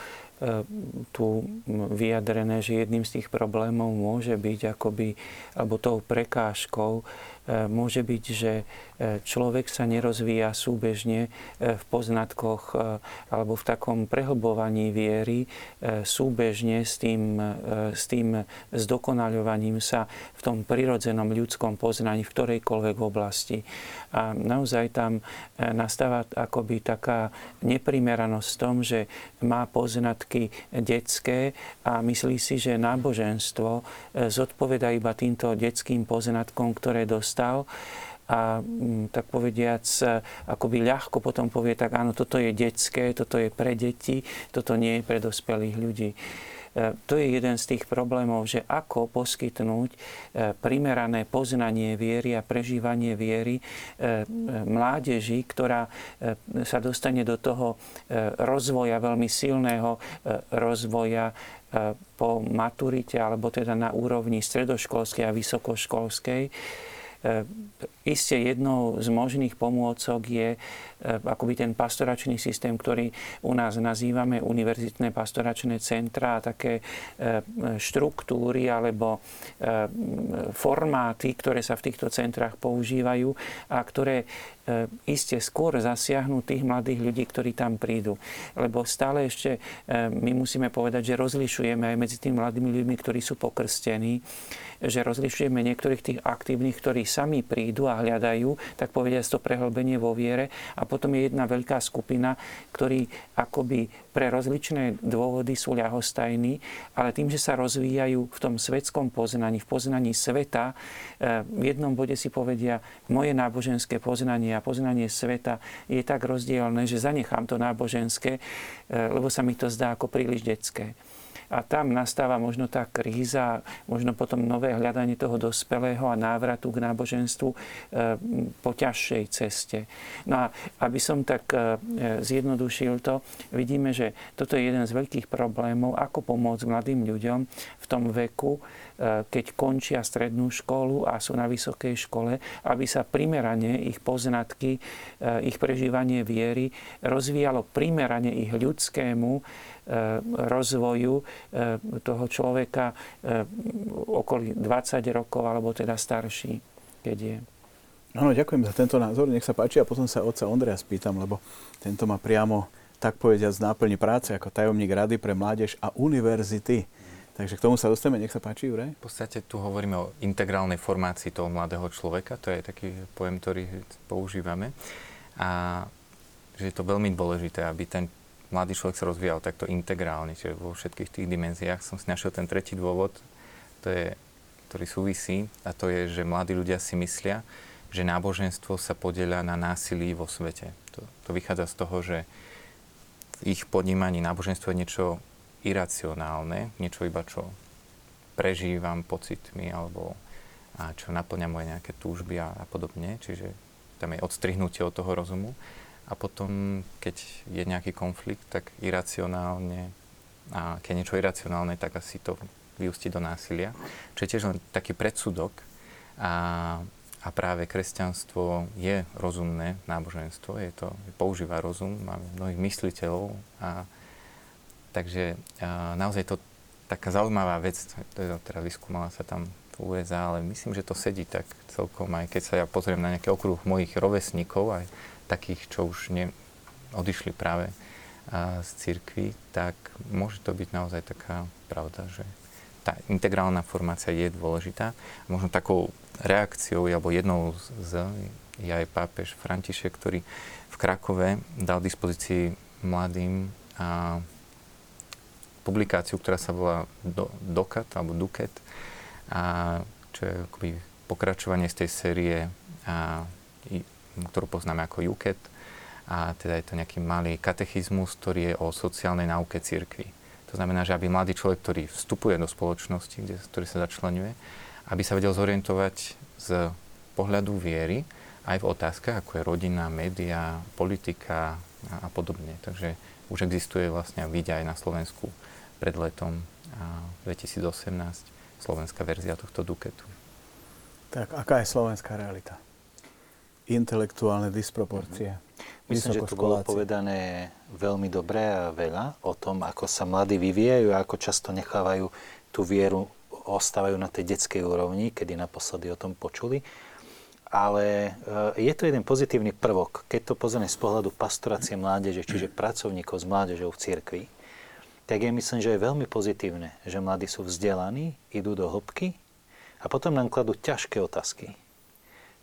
E, tu vyjadrené, že jedným z tých problémov môže byť akoby, alebo tou prekážkou môže byť, že e, človek sa nerozvíja súbežne e, v poznatkoch alebo v takom prehlbovaní viery súbežne s tým, s tým zdokonaľovaním sa v tom prirodzenom ľudskom poznaní v ktorejkoľvek oblasti. A naozaj tam nastáva akoby taká neprimeranosť v tom, že má poznatky detské a myslí si, že náboženstvo zodpoveda iba týmto detským poznatkom, ktoré dostáva dostal a mm, tak povediac, akoby ľahko potom povie, tak áno, toto je detské, toto je pre deti, toto nie je pre dospelých ľudí. E, to je jeden z tých problémov, že ako poskytnúť e, primerané poznanie viery a prežívanie viery e, mládeži, ktorá sa dostane do toho rozvoja, veľmi silného rozvoja po maturite, alebo teda na úrovni stredoškolskej a vysokoškolskej E, Isté jednou z možných pomôcok je e, akoby ten pastoračný systém, ktorý u nás nazývame univerzitné pastoračné centra a také e, štruktúry alebo formáty, ktoré sa v týchto centrách používajú a ktoré iste skôr zasiahnu tých mladých ľudí, ktorí tam prídu. Lebo stále ešte my musíme povedať, že rozlišujeme aj medzi tými mladými ľuďmi, ktorí sú pokrstení, že rozlišujeme niektorých tých aktívnych, ktorí sami prídu a hľadajú, tak povediať to prehlbenie vo viere. A potom je jedna veľká skupina, ktorí akoby pre rozličné dôvody sú ľahostajní, ale tým, že sa rozvíjajú v tom svetskom poznaní, v poznaní sveta, eh, v jednom bode si povedia, moje náboženské poznanie a poznanie sveta je tak rozdielne, že zanechám to náboženské, eh, lebo sa mi to zdá ako príliš detské a tam nastáva možno tá kríza, možno potom nové hľadanie toho dospelého a návratu k náboženstvu e, po ťažšej ceste. No a aby som tak e, zjednodušil to, vidíme, že toto je jeden z veľkých problémov, ako pomôcť mladým ľuďom v tom veku, keď končia strednú školu a sú na vysokej škole, aby sa primerane ich poznatky, ich prežívanie viery rozvíjalo primerane ich ľudskému Eh, rozvoju toho človeka okolí 20 rokov, alebo teda starší, keď je. Áno, ďakujem za tento názor, nech sa páči a potom sa otca Ondreja spýtam, lebo tento má priamo, tak povediať, z náplni práce ako tajomník Rady pre mládež a univerzity. Takže k tomu sa dostaneme, nech sa páči, Juraj. V podstate tu hovoríme o integrálnej formácii toho mladého človeka, to je taký pojem, ktorý používame. A že je to veľmi dôležité, aby ten mladý človek sa rozvíjal takto integrálne, čiže vo všetkých tých dimenziách. Som si našiel ten tretí dôvod, to je, ktorý súvisí, a to je, že mladí ľudia si myslia, že náboženstvo sa podieľa na násilí vo svete. To, to vychádza z toho, že ich podnímaní náboženstvo je niečo iracionálne, niečo iba čo prežívam pocitmi alebo a čo naplňa moje nejaké túžby a, a podobne. Čiže tam je odstrihnutie od toho rozumu. A potom, keď je nejaký konflikt, tak iracionálne, a keď niečo iracionálne, tak asi to vyústi do násilia. Čo je tiež len taký predsudok. A, a práve kresťanstvo je rozumné náboženstvo, je to, používa rozum, máme mnohých mysliteľov. A, takže naozaj to taká zaujímavá vec, teda vyskúmala sa tam v USA, ale myslím, že to sedí tak celkom, aj keď sa ja pozriem na nejaký okruh mojich rovesníkov, aj takých, čo už ne, odišli práve a, z cirkvi, tak môže to byť naozaj taká pravda, že tá integrálna formácia je dôležitá. Možno takou reakciou, alebo jednou z, je aj pápež František, ktorý v Krakove dal dispozícii mladým a, publikáciu, ktorá sa volá Do, Dokat alebo Duket, a čo je akoby pokračovanie z tej série, a, ktorú poznáme ako Juket. A teda je to nejaký malý katechizmus, ktorý je o sociálnej náuke cirkvi. To znamená, že aby mladý človek, ktorý vstupuje do spoločnosti, kde, ktorý sa začlenuje, aby sa vedel zorientovať z pohľadu viery aj v otázkach, ako je rodina, média, politika a, a podobne. Takže už existuje vlastne a vidia aj na Slovensku pred letom 2018 slovenská verzia tohto Duketu. Tak aká je slovenská realita? Intelektuálne disproporcie. Mm-hmm. Myslím, že tu bolo povedané veľmi dobre a veľa o tom, ako sa mladí vyvíjajú a ako často nechávajú tú vieru, ostávajú na tej detskej úrovni, kedy naposledy o tom počuli. Ale e, je to jeden pozitívny prvok, keď to pozrieme z pohľadu pastorácie mládeže, čiže pracovníkov s mládežou v cirkvi, tak ja myslím, že je veľmi pozitívne, že mladí sú vzdelaní, idú do hĺbky a potom nám kladú ťažké otázky.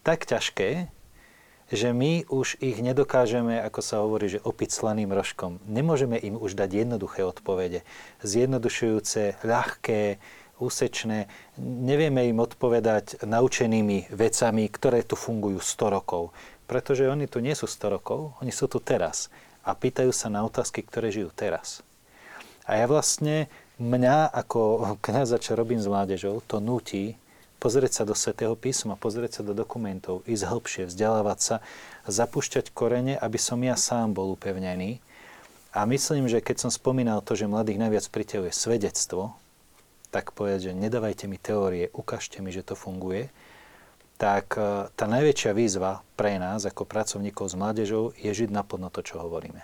Tak ťažké, že my už ich nedokážeme, ako sa hovorí, že opiť slaným rožkom. Nemôžeme im už dať jednoduché odpovede. Zjednodušujúce, ľahké, úsečné. Nevieme im odpovedať naučenými vecami, ktoré tu fungujú 100 rokov. Pretože oni tu nie sú 100 rokov, oni sú tu teraz. A pýtajú sa na otázky, ktoré žijú teraz. A ja vlastne, mňa ako kniaza, čo robím s mládežou, to nutí pozrieť sa do Svetého písma, pozrieť sa do dokumentov, ísť hĺbšie, vzdelávať sa, zapúšťať korene, aby som ja sám bol upevnený. A myslím, že keď som spomínal to, že mladých najviac priťahuje svedectvo, tak povedať, že nedávajte mi teórie, ukážte mi, že to funguje, tak e, tá najväčšia výzva pre nás ako pracovníkov s mládežou je žiť naplno to, čo hovoríme.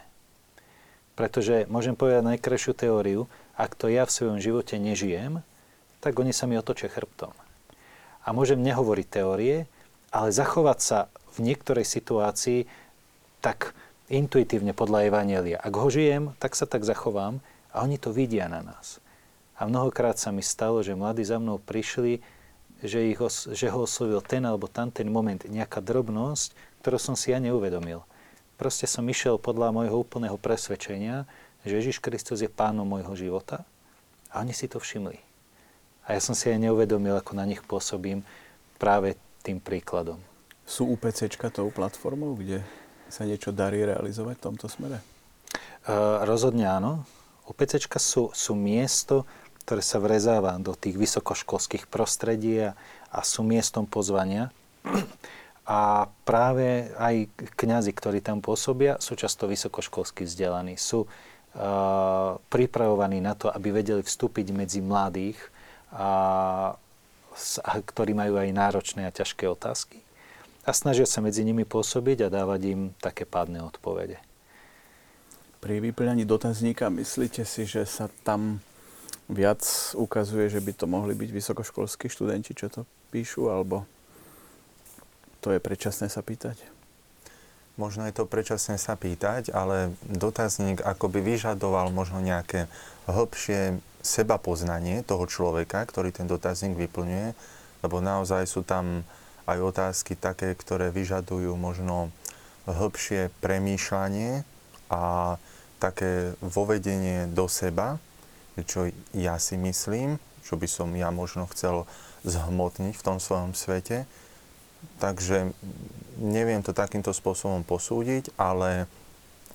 Pretože môžem povedať najkrajšiu teóriu, ak to ja v svojom živote nežijem, tak oni sa mi otočia chrbtom. A môžem nehovoriť teórie, ale zachovať sa v niektorej situácii tak intuitívne podľa Evanielia. Ak ho žijem, tak sa tak zachovám a oni to vidia na nás. A mnohokrát sa mi stalo, že mladí za mnou prišli, že, ich že ho oslovil ten alebo tam ten moment, nejaká drobnosť, ktorú som si ja neuvedomil. Proste som išiel podľa môjho úplného presvedčenia, že Ježiš Kristus je pánom môjho života a oni si to všimli. A ja som si aj neuvedomil, ako na nich pôsobím práve tým príkladom. Sú UPCčka tou platformou, kde sa niečo darí realizovať v tomto smere? Uh, rozhodne áno. UPCčka sú, sú miesto, ktoré sa vrezáva do tých vysokoškolských prostredí a, a sú miestom pozvania. A práve aj kňazi, ktorí tam pôsobia, sú často vysokoškolsky vzdelaní. Sú uh, pripravovaní na to, aby vedeli vstúpiť medzi mladých, a, a, ktorí majú aj náročné a ťažké otázky. A snažia sa medzi nimi pôsobiť a dávať im také pádne odpovede. Pri vyplňaní dotazníka myslíte si, že sa tam viac ukazuje, že by to mohli byť vysokoškolskí študenti, čo to píšu, alebo to je predčasné sa pýtať? Možno je to predčasné sa pýtať, ale dotazník akoby vyžadoval možno nejaké hĺbšie seba poznanie toho človeka, ktorý ten dotazník vyplňuje, lebo naozaj sú tam aj otázky také, ktoré vyžadujú možno hĺbšie premýšľanie a také vovedenie do seba, čo ja si myslím, čo by som ja možno chcel zhmotniť v tom svojom svete, Takže neviem to takýmto spôsobom posúdiť, ale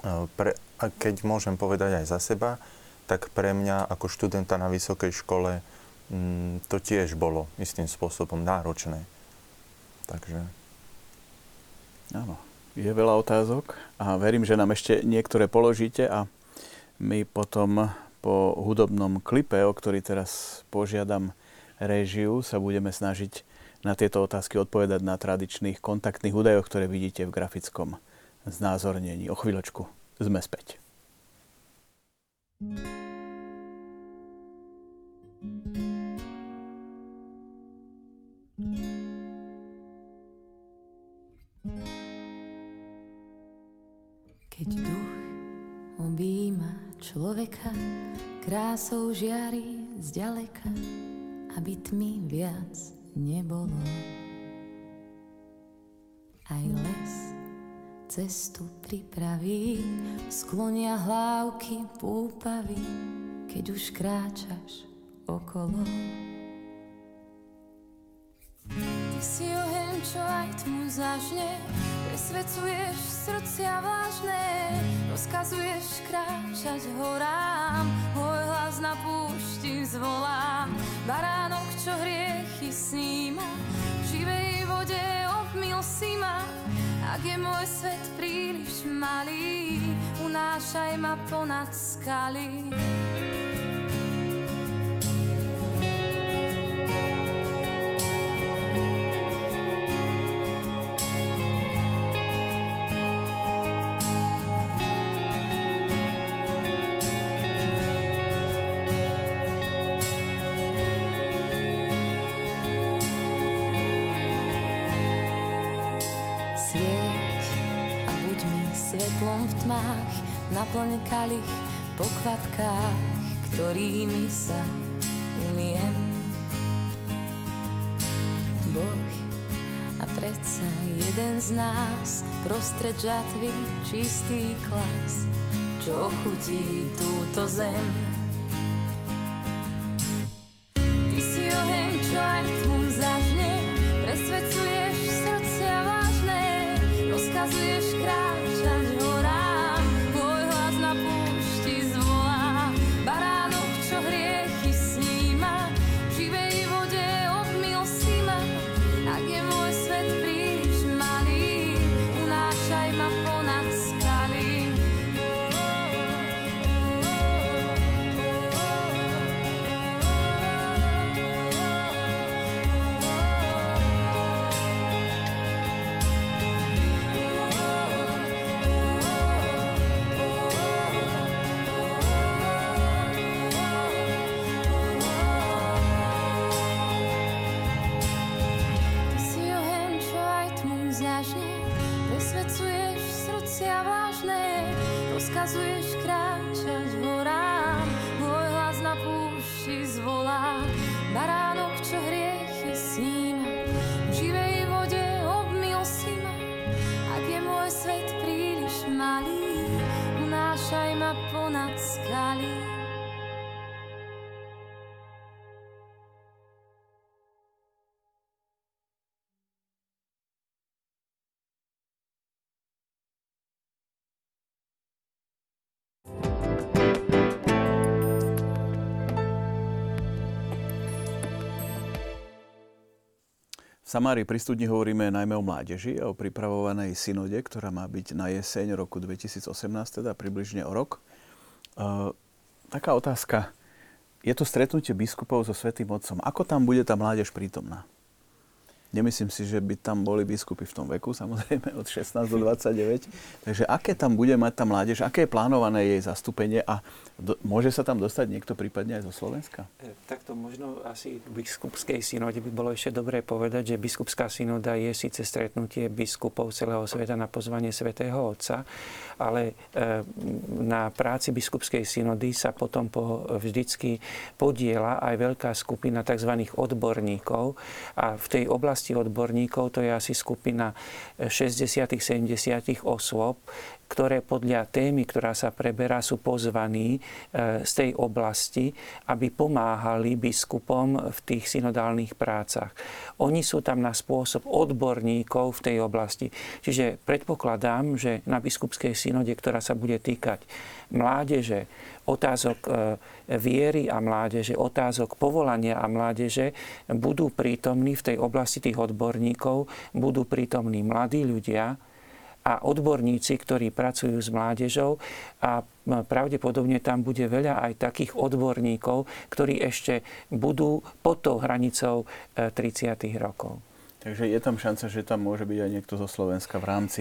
e, pre, keď môžem povedať aj za seba, tak pre mňa ako študenta na vysokej škole mm, to tiež bolo istým spôsobom náročné. Takže... Áno, je veľa otázok a verím, že nám ešte niektoré položíte a my potom po hudobnom klipe, o ktorý teraz požiadam réžiu, sa budeme snažiť na tieto otázky odpovedať na tradičných kontaktných údajoch, ktoré vidíte v grafickom znázornení. O chvíľočku sme späť. Keď duch objíma človeka, krásou žiari zďaleka, aby tmy viac nebolo. Aj les cestu pripraví, sklonia hlávky púpavy, keď už kráčaš okolo. Ty si oheň, čo aj tmu zažne, presvedcuješ srdcia vážne, rozkazuješ kráčať horám, hoj hlas na púšti zvolám, baránok, čo hriechy sníma, v živej vode obmil si ma, ak je môj svet príliš malý, unášaj ma ponad skaly. Naplň kalich po kvapkách, ktorými sa umiem. Boh a predsa jeden z nás prostred žatvy čistý klas, čo chutí túto zem. Samári pri studni hovoríme najmä o mládeži a o pripravovanej synode, ktorá má byť na jeseň roku 2018, teda približne o rok. E, taká otázka. Je to stretnutie biskupov so Svetým Otcom. Ako tam bude tá mládež prítomná? Nemyslím si, že by tam boli biskupy v tom veku, samozrejme od 16 do 29. Takže aké tam bude mať tá mládež, aké je plánované jej zastúpenie a do, môže sa tam dostať niekto prípadne aj zo Slovenska? E, takto možno asi v biskupskej synode by bolo ešte dobré povedať, že biskupská synoda je síce stretnutie biskupov celého sveta na pozvanie svätého Otca, ale e, na práci biskupskej synody sa potom po, vždycky podiela aj veľká skupina tzv. odborníkov a v tej oblasti odborníkov to je asi skupina 60-70 osôb, ktoré podľa témy, ktorá sa preberá, sú pozvaní z tej oblasti, aby pomáhali biskupom v tých synodálnych prácach. Oni sú tam na spôsob odborníkov v tej oblasti. Čiže predpokladám, že na biskupskej synode, ktorá sa bude týkať mládeže, otázok e, viery a mládeže, otázok povolania a mládeže budú prítomní v tej oblasti tých odborníkov, budú prítomní mladí ľudia a odborníci, ktorí pracujú s mládežou a pravdepodobne tam bude veľa aj takých odborníkov, ktorí ešte budú pod tou hranicou 30. E, rokov. Takže je tam šanca, že tam môže byť aj niekto zo Slovenska v rámci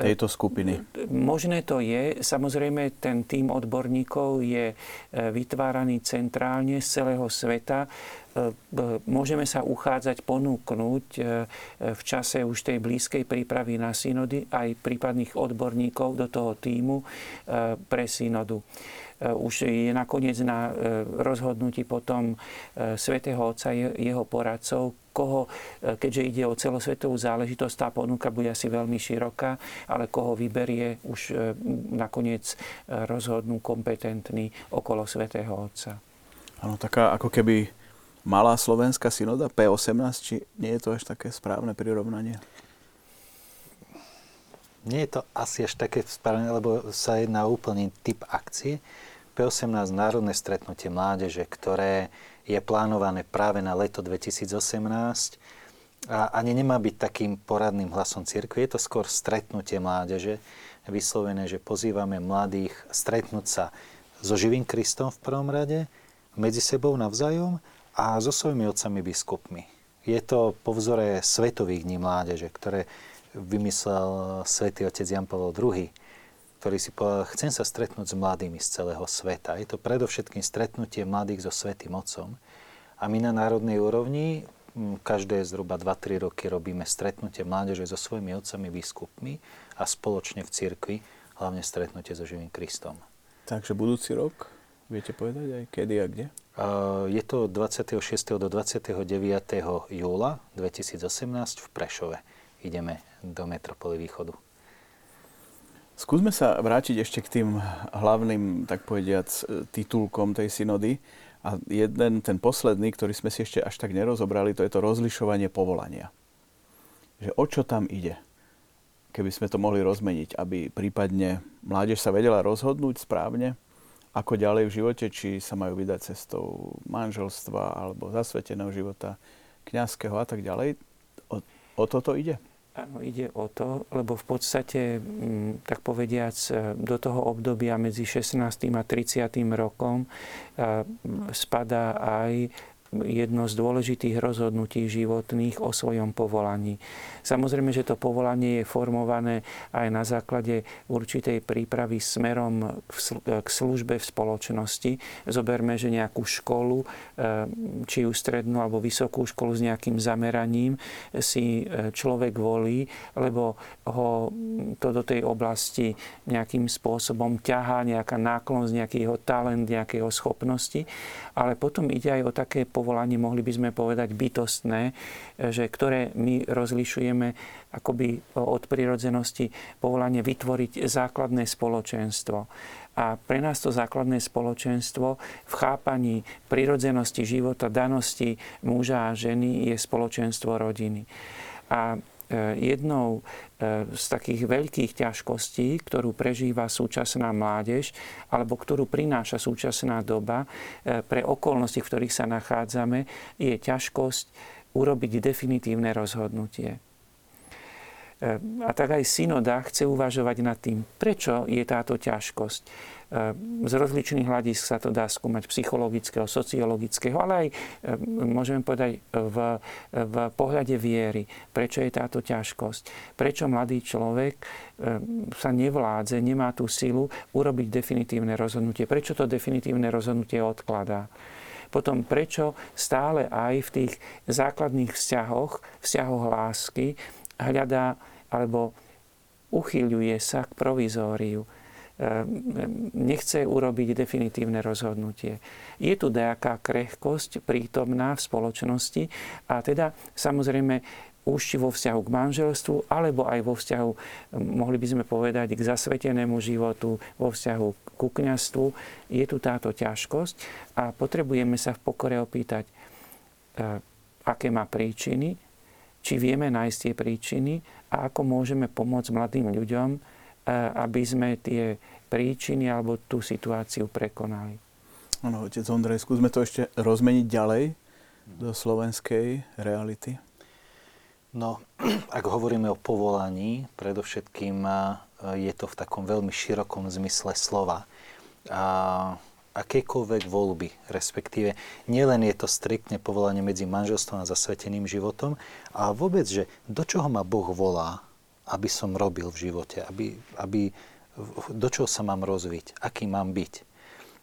tejto skupiny? Možné to je. Samozrejme, ten tým odborníkov je e, vytváraný centrálne z celého sveta. E, môžeme sa uchádzať, ponúknuť e, v čase už tej blízkej prípravy na synody aj prípadných odborníkov do toho týmu pre synodu už je nakoniec na rozhodnutí potom svätého Otca jeho poradcov, koho, e, keďže ide o celosvetovú záležitosť, tá ponuka bude asi veľmi široká, ale koho vyberie, už e, nakoniec e, rozhodnú kompetentní okolo svätého Otca. Áno, taká ako keby malá slovenská synoda P18, či nie je to až také správne prirovnanie? Nie je to asi až také správne, lebo sa jedná úplný typ akcie. P18 Národné stretnutie mládeže, ktoré je plánované práve na leto 2018 a ani nemá byť takým poradným hlasom cirkvi. Je to skôr stretnutie mládeže, vyslovené, že pozývame mladých stretnúť sa so živým Kristom v prvom rade, medzi sebou navzájom a so svojimi otcami biskupmi. Je to po vzore Svetových dní mládeže, ktoré vymyslel svätý otec Jan Pavel II, ktorý si povedal, chcem sa stretnúť s mladými z celého sveta. Je to predovšetkým stretnutie mladých so Svetým Otcom. A my na národnej úrovni každé zhruba 2-3 roky robíme stretnutie mládeže so svojimi otcami, biskupmi a spoločne v cirkvi, hlavne stretnutie so živým Kristom. Takže budúci rok, viete povedať aj kedy a kde? Je to 26. do 29. júla 2018 v Prešove. Ideme do metropoly východu. Skúsme sa vrátiť ešte k tým hlavným, tak povediac, titulkom tej synody. A jeden, ten posledný, ktorý sme si ešte až tak nerozobrali, to je to rozlišovanie povolania. Že o čo tam ide? Keby sme to mohli rozmeniť, aby prípadne mládež sa vedela rozhodnúť správne, ako ďalej v živote, či sa majú vydať cestou manželstva alebo zasveteného života, kňazského a tak ďalej. O, o toto ide? Áno, ide o to, lebo v podstate, mm, tak povediac, e, do toho obdobia medzi 16. a 30. rokom e, spadá aj jedno z dôležitých rozhodnutí životných o svojom povolaní. Samozrejme, že to povolanie je formované aj na základe určitej prípravy smerom k službe v spoločnosti. Zoberme, že nejakú školu, eh, či už strednú alebo vysokú školu s nejakým zameraním si eh, človek volí, lebo ho to do tej oblasti nejakým spôsobom ťahá, nejaká náklonnosť, nejaký jeho talent, nejaké jeho schopnosti. Ale potom ide aj o také povolanie, mohli by sme povedať bytostné, že ktoré my rozlišujeme akoby od prirodzenosti povolanie vytvoriť základné spoločenstvo. A pre nás to základné spoločenstvo v chápaní prirodzenosti života, danosti muža a ženy je spoločenstvo rodiny. A jednou e, z takých veľkých ťažkostí, ktorú prežíva súčasná mládež, alebo ktorú prináša súčasná doba e, pre okolnosti, v ktorých sa nachádzame, je ťažkosť urobiť definitívne rozhodnutie. A tak aj synoda chce uvažovať nad tým, prečo je táto ťažkosť. Z rozličných hľadisk sa to dá skúmať psychologického, sociologického, ale aj, môžeme povedať, v, v pohľade viery. Prečo je táto ťažkosť? Prečo mladý človek sa nevládze, nemá tú silu urobiť definitívne rozhodnutie? Prečo to definitívne rozhodnutie odkladá? Potom prečo stále aj v tých základných vzťahoch, vzťahoch lásky hľadá alebo uchýľuje sa k provizóriu ehm, nechce urobiť definitívne rozhodnutie. Je tu nejaká krehkosť prítomná v spoločnosti a teda samozrejme už vo vzťahu k manželstvu, alebo aj vo vzťahu, mohli by sme povedať, k zasvetenému životu, vo vzťahu ku kniastvu, je tu táto ťažkosť a potrebujeme sa v pokore opýtať, e, aké má príčiny, či vieme nájsť tie príčiny a ako môžeme pomôcť mladým ľuďom, aby sme tie príčiny alebo tú situáciu prekonali. Áno, otec Ondrej, skúsme to ešte rozmeniť ďalej do slovenskej reality. No, ak hovoríme o povolaní, predovšetkým je to v takom veľmi širokom zmysle slova. A akékoľvek voľby, respektíve nielen je to striktne povolanie medzi manželstvom a zasveteným životom, a vôbec, že do čoho ma Boh volá, aby som robil v živote, aby, aby, do čoho sa mám rozviť, aký mám byť.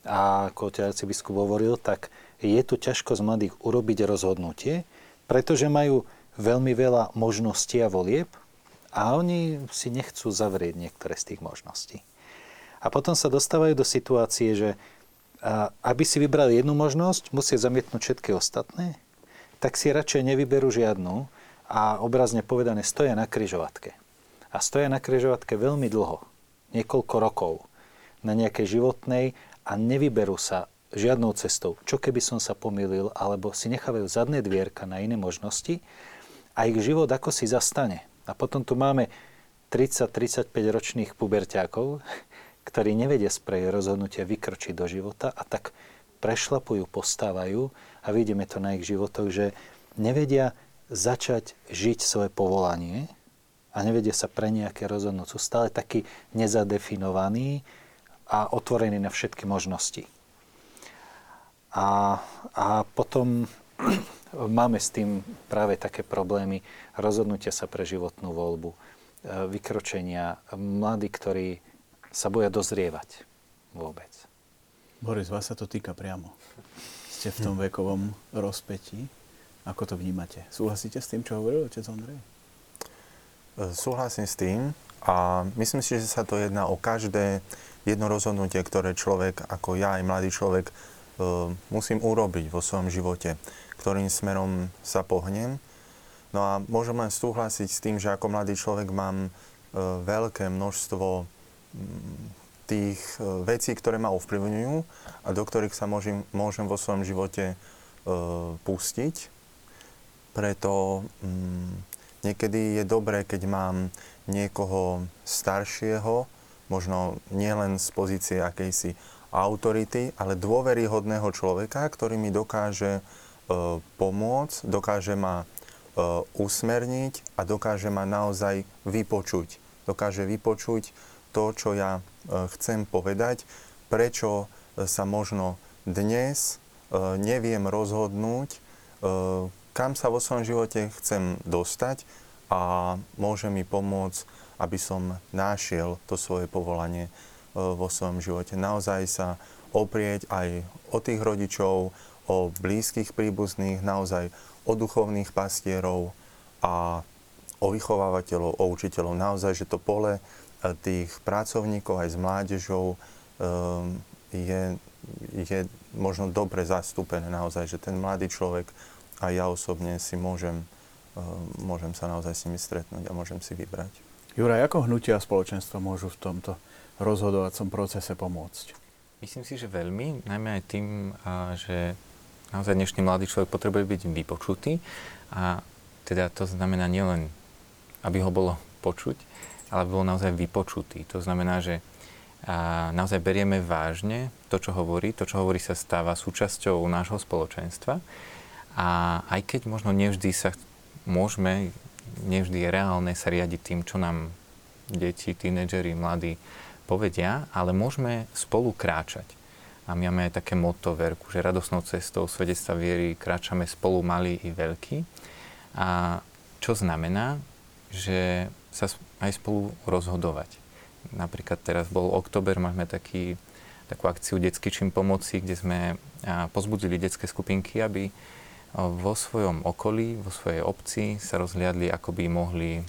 A ako otec biskup hovoril, tak je tu ťažko z mladých urobiť rozhodnutie, pretože majú veľmi veľa možností a volieb a oni si nechcú zavrieť niektoré z tých možností. A potom sa dostávajú do situácie, že aby si vybrali jednu možnosť, musia zamietnúť všetky ostatné, tak si radšej nevyberú žiadnu a obrazne povedané stoja na kryžovatke. A stoja na kryžovatke veľmi dlho, niekoľko rokov, na nejakej životnej a nevyberú sa žiadnou cestou. Čo keby som sa pomýlil, alebo si nechávajú zadné dvierka na iné možnosti a ich život ako si zastane. A potom tu máme 30-35 ročných puberťákov, ktorí nevedia pre rozhodnutia vykročiť do života a tak prešlapujú, postávajú a vidíme to na ich životoch, že nevedia začať žiť svoje povolanie a nevedia sa pre nejaké rozhodnúť. Sú stále takí nezadefinovaní a otvorení na všetky možnosti. A, a potom máme s tým práve také problémy rozhodnutia sa pre životnú voľbu, e, vykročenia, mladí, ktorí sa boja dozrievať vôbec. Boris, vás sa to týka priamo. Ste v tom vekovom rozpetí. Ako to vnímate? Súhlasíte s tým, čo hovoril otec Ondrej? E, súhlasím s tým a myslím si, že sa to jedná o každé jedno rozhodnutie, ktoré človek, ako ja, aj mladý človek, e, musím urobiť vo svojom živote ktorým smerom sa pohnem. No a môžem len súhlasiť s tým, že ako mladý človek mám e, veľké množstvo tých e, vecí, ktoré ma ovplyvňujú a do ktorých sa môžem, môžem vo svojom živote pustiť. Preto niekedy je dobré, keď mám niekoho staršieho, možno nielen z pozície akejsi autority, ale dôveryhodného človeka, ktorý mi dokáže E, pomôcť, dokáže ma e, usmerniť a dokáže ma naozaj vypočuť. Dokáže vypočuť to, čo ja e, chcem povedať, prečo sa možno dnes neviem rozhodnúť, kam sa vo svojom živote chcem dostať a môže mi pomôcť, aby som našiel to svoje povolanie vo svojom živote. Naozaj sa oprieť aj o tých rodičov, o blízkych príbuzných, naozaj o duchovných pastierov a o vychovávateľov, o učiteľov. Naozaj, že to pole e, tých pracovníkov aj s mládežou e, je, je možno dobre zastúpené naozaj, že ten mladý človek a ja osobne si môžem, e, môžem sa naozaj s nimi stretnúť a môžem si vybrať. Juraj, ako hnutia a spoločenstva môžu v tomto rozhodovacom procese pomôcť? Myslím si, že veľmi, najmä aj tým, že naozaj dnešný mladý človek potrebuje byť vypočutý a teda to znamená nielen, aby ho bolo počuť, ale aby bol naozaj vypočutý. To znamená, že a naozaj berieme vážne to, čo hovorí. To, čo hovorí, sa stáva súčasťou nášho spoločenstva. A aj keď možno nevždy sa môžeme, nevždy je reálne sa riadiť tým, čo nám deti, tínedžeri, mladí povedia, ale môžeme spolu kráčať. A my máme aj také motto verku, že radosnou cestou svedectva viery kráčame spolu malí i veľkí. A čo znamená, že sa aj spolu rozhodovať. Napríklad teraz bol október, máme taký, takú akciu Detský čím pomoci, kde sme pozbudili detské skupinky, aby vo svojom okolí, vo svojej obci sa rozhliadli, ako by mohli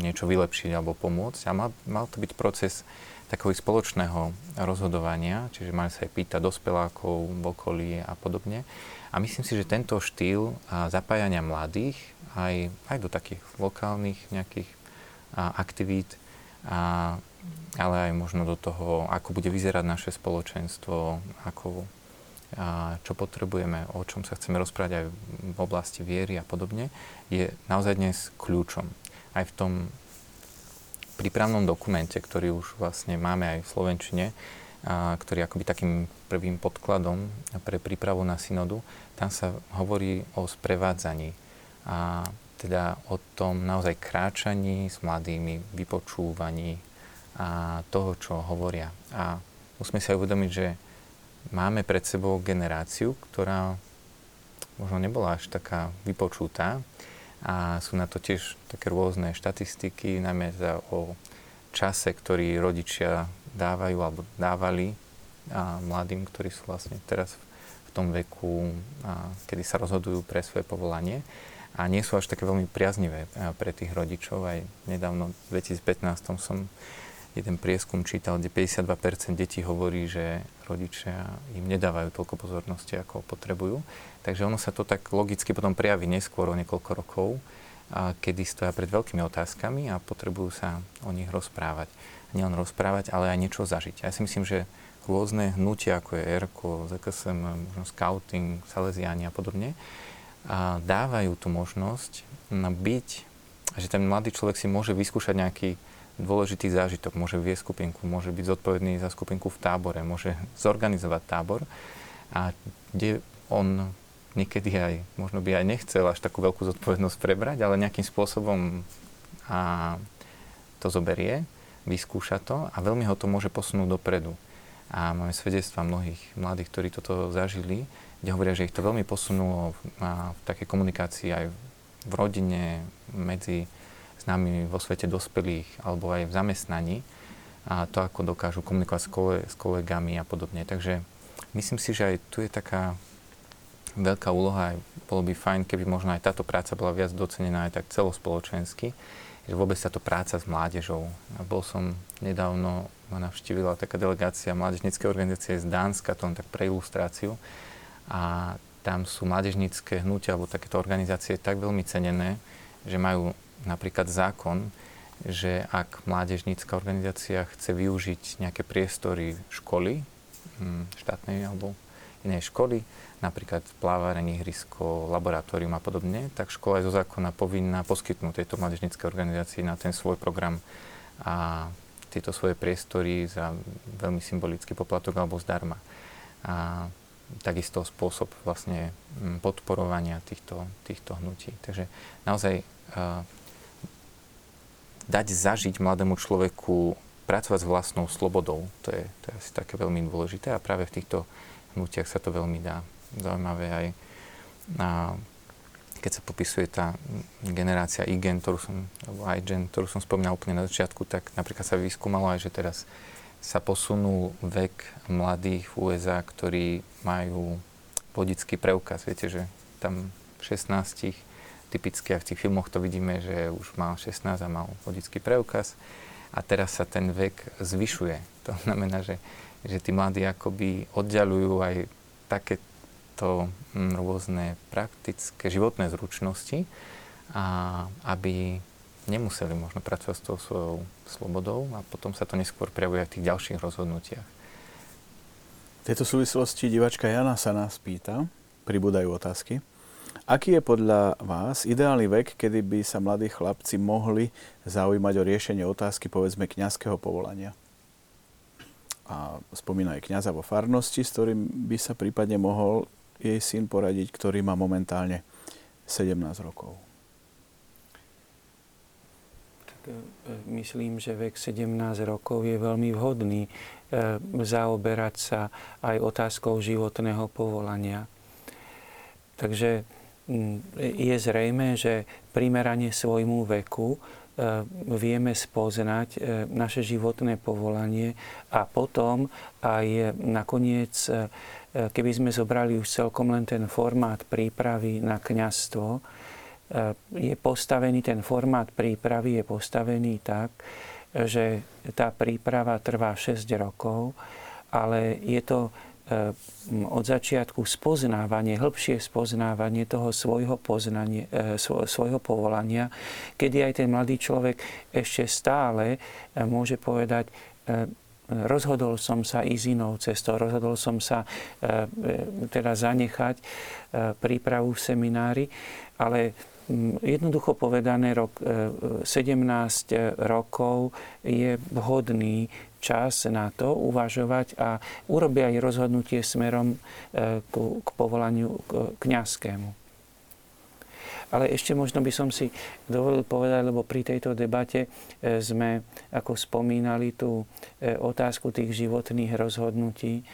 niečo vylepšiť alebo pomôcť. A mal, mal to byť proces takého spoločného rozhodovania, čiže mali sa aj pýtať dospelákov v okolí a podobne. A myslím si, že tento štýl zapájania mladých aj, aj do takých lokálnych nejakých aktivít, a, ale aj možno do toho, ako bude vyzerať naše spoločenstvo, ako, a čo potrebujeme, o čom sa chceme rozprávať aj v oblasti viery a podobne, je naozaj dnes kľúčom. Aj v tom prípravnom dokumente, ktorý už vlastne máme aj v Slovenčine, a, ktorý je akoby takým prvým podkladom pre prípravu na synodu, tam sa hovorí o sprevádzaní. A teda o tom naozaj kráčaní s mladými, vypočúvaní a toho, čo hovoria. A musíme si aj uvedomiť, že máme pred sebou generáciu, ktorá možno nebola až taká vypočutá, a sú na to tiež také rôzne štatistiky, najmä za, o čase, ktorý rodičia dávajú alebo dávali a mladým, ktorí sú vlastne teraz v tom veku, a, kedy sa rozhodujú pre svoje povolanie a nie sú až také veľmi priaznivé pre tých rodičov. Aj nedávno v 2015 som jeden prieskum čítal, kde 52% detí hovorí, že rodičia im nedávajú toľko pozornosti, ako potrebujú. Takže ono sa to tak logicky potom prejaví neskôr o niekoľko rokov, kedy stoja pred veľkými otázkami a potrebujú sa o nich rozprávať. Nielen rozprávať, ale aj niečo zažiť. Ja si myslím, že rôzne hnutia, ako je ERKO, ZKSM, možno scouting, Salesiani a podobne, dávajú tú možnosť byť, že ten mladý človek si môže vyskúšať nejaký dôležitý zážitok. Môže viesť skupinku, môže byť zodpovedný za skupinku v tábore, môže zorganizovať tábor a kde on niekedy aj, možno by aj nechcel až takú veľkú zodpovednosť prebrať, ale nejakým spôsobom a to zoberie, vyskúša to a veľmi ho to môže posunúť dopredu. A máme svedectva mnohých mladých, ktorí toto zažili, kde hovoria, že ich to veľmi posunulo v, v takej komunikácii aj v rodine, medzi známymi vo svete dospelých alebo aj v zamestnaní a to, ako dokážu komunikovať s, kole, s kolegami a podobne. Takže myslím si, že aj tu je taká veľká úloha, aj bolo by fajn, keby možno aj táto práca bola viac docenená aj tak celospoločensky, že vôbec táto práca s mládežou. A bol som nedávno, ma navštívila taká delegácia mládežníckej organizácie z Dánska, to len tak pre ilustráciu. A tam sú mládežnícke hnutia alebo takéto organizácie tak veľmi cenené, že majú napríklad zákon, že ak mládežnícka organizácia chce využiť nejaké priestory školy, hm, štátnej alebo inej školy, napríklad plávárenie, ihrisko, laboratórium a podobne, tak škola je zo zákona povinná poskytnúť tejto mládežníckej organizácii na ten svoj program a tieto svoje priestory za veľmi symbolický poplatok alebo zdarma. A takisto spôsob vlastne hm, podporovania týchto, týchto hnutí. Takže naozaj dať zažiť mladému človeku pracovať s vlastnou slobodou. To je, to je asi také veľmi dôležité a práve v týchto hnutiach sa to veľmi dá. Zaujímavé aj a keď sa popisuje tá generácia iGen, ktorú som, alebo iGen, ktorú som spomínal úplne na začiatku, tak napríklad sa vyskúmalo aj, že teraz sa posunul vek mladých v USA, ktorí majú vodický preukaz. Viete, že tam v 16 typicky aj v tých filmoch to vidíme, že už mal 16 a mal vodický preukaz a teraz sa ten vek zvyšuje. To znamená, že, že tí mladí akoby oddialujú aj takéto hm, rôzne praktické životné zručnosti, a aby nemuseli možno pracovať s tou svojou slobodou a potom sa to neskôr prejavuje aj v tých ďalších rozhodnutiach. V tejto súvislosti divačka Jana sa nás pýta, pribúdajú otázky. Aký je podľa vás ideálny vek, kedy by sa mladí chlapci mohli zaujímať o riešenie otázky povedzme kňazského povolania? A spomína aj kňaza vo farnosti, s ktorým by sa prípadne mohol jej syn poradiť, ktorý má momentálne 17 rokov. E, myslím, že vek 17 rokov je veľmi vhodný e, zaoberať sa aj otázkou životného povolania. Takže je zrejme, že primerane svojmu veku e, vieme spoznať e, naše životné povolanie a potom aj nakoniec, e, keby sme zobrali už celkom len ten formát prípravy na kňazstvo, je postavený, ten formát prípravy je postavený tak, že tá príprava trvá 6 rokov, ale je to od začiatku spoznávanie, hĺbšie spoznávanie toho svojho, poznanie, svojho povolania, kedy aj ten mladý človek ešte stále môže povedať, rozhodol som sa ísť inou cestou, rozhodol som sa e, e, teda zanechať e, prípravu v seminári, ale jednoducho povedané, rok, 17 rokov je vhodný čas na to uvažovať a urobiť aj rozhodnutie smerom k povolaniu kňazskému. Ale ešte možno by som si dovolil povedať, lebo pri tejto debate e, sme ako spomínali tú e, otázku tých životných rozhodnutí, e,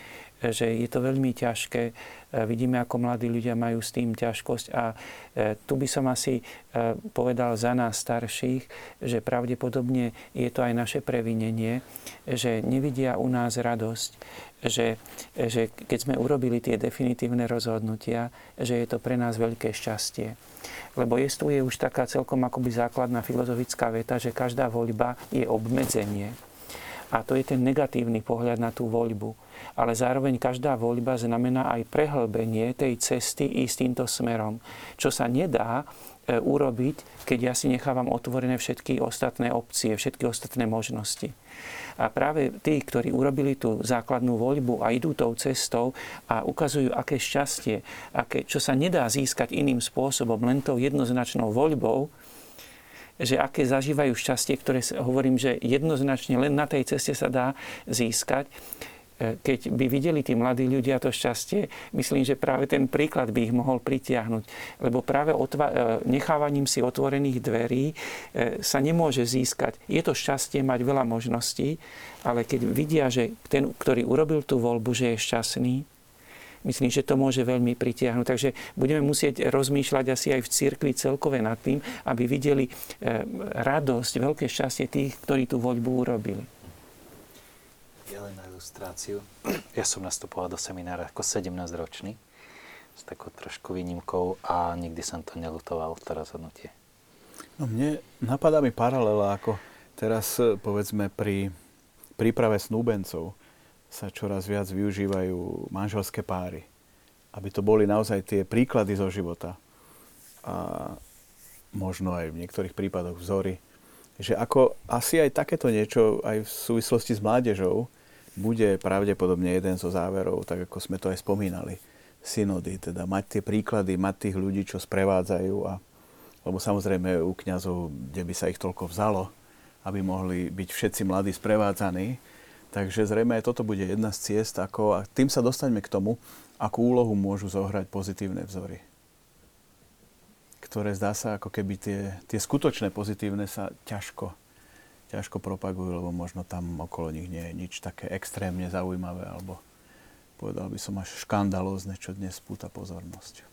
že je to veľmi ťažké. Vidíme, ako mladí ľudia majú s tým ťažkosť a tu by som asi povedal za nás starších, že pravdepodobne je to aj naše previnenie, že nevidia u nás radosť, že, že keď sme urobili tie definitívne rozhodnutia, že je to pre nás veľké šťastie. Lebo tu je už taká celkom akoby základná filozofická veta, že každá voľba je obmedzenie. A to je ten negatívny pohľad na tú voľbu. Ale zároveň každá voľba znamená aj prehlbenie tej cesty ísť týmto smerom. Čo sa nedá e, urobiť, keď ja si nechávam otvorené všetky ostatné opcie, všetky ostatné možnosti. A práve tí, ktorí urobili tú základnú voľbu a idú tou cestou a ukazujú, aké šťastie, aké, čo sa nedá získať iným spôsobom, len tou jednoznačnou voľbou, že aké zažívajú šťastie, ktoré hovorím, že jednoznačne len na tej ceste sa dá získať, e, keď by videli tí mladí ľudia to šťastie, myslím, že práve ten príklad by ich mohol pritiahnuť. Lebo práve otva- e, nechávaním si otvorených dverí e, sa nemôže získať. Je to šťastie mať veľa možností, ale keď vidia, že ten, ktorý urobil tú voľbu, že je šťastný, myslím, že to môže veľmi pritiahnuť. Takže budeme musieť rozmýšľať asi aj v cirkvi celkové nad tým, aby videli eh, radosť, veľké šťastie tých, ktorí tú voľbu urobili. Ja len na ilustráciu. Ja som nastupoval do seminára ako 17-ročný s takou trošku výnimkou a nikdy som to nelutoval, to rozhodnutie. No mne napadá mi paralela, ako teraz eh, povedzme pri príprave snúbencov sa čoraz viac využívajú manželské páry. Aby to boli naozaj tie príklady zo života. A možno aj v niektorých prípadoch vzory. Že ako asi aj takéto niečo aj v súvislosti s mládežou bude pravdepodobne jeden zo záverov, tak ako sme to aj spomínali, synody, teda mať tie príklady, mať tých ľudí, čo sprevádzajú a lebo samozrejme u kňazov, kde by sa ich toľko vzalo, aby mohli byť všetci mladí sprevádzaní, Takže zrejme aj toto bude jedna z ciest, ako, a tým sa dostaňme k tomu, akú úlohu môžu zohrať pozitívne vzory. Ktoré zdá sa, ako keby tie, tie skutočné pozitívne sa ťažko, ťažko propagujú, lebo možno tam okolo nich nie je nič také extrémne zaujímavé, alebo povedal by som až škandalózne, čo dnes púta pozornosť.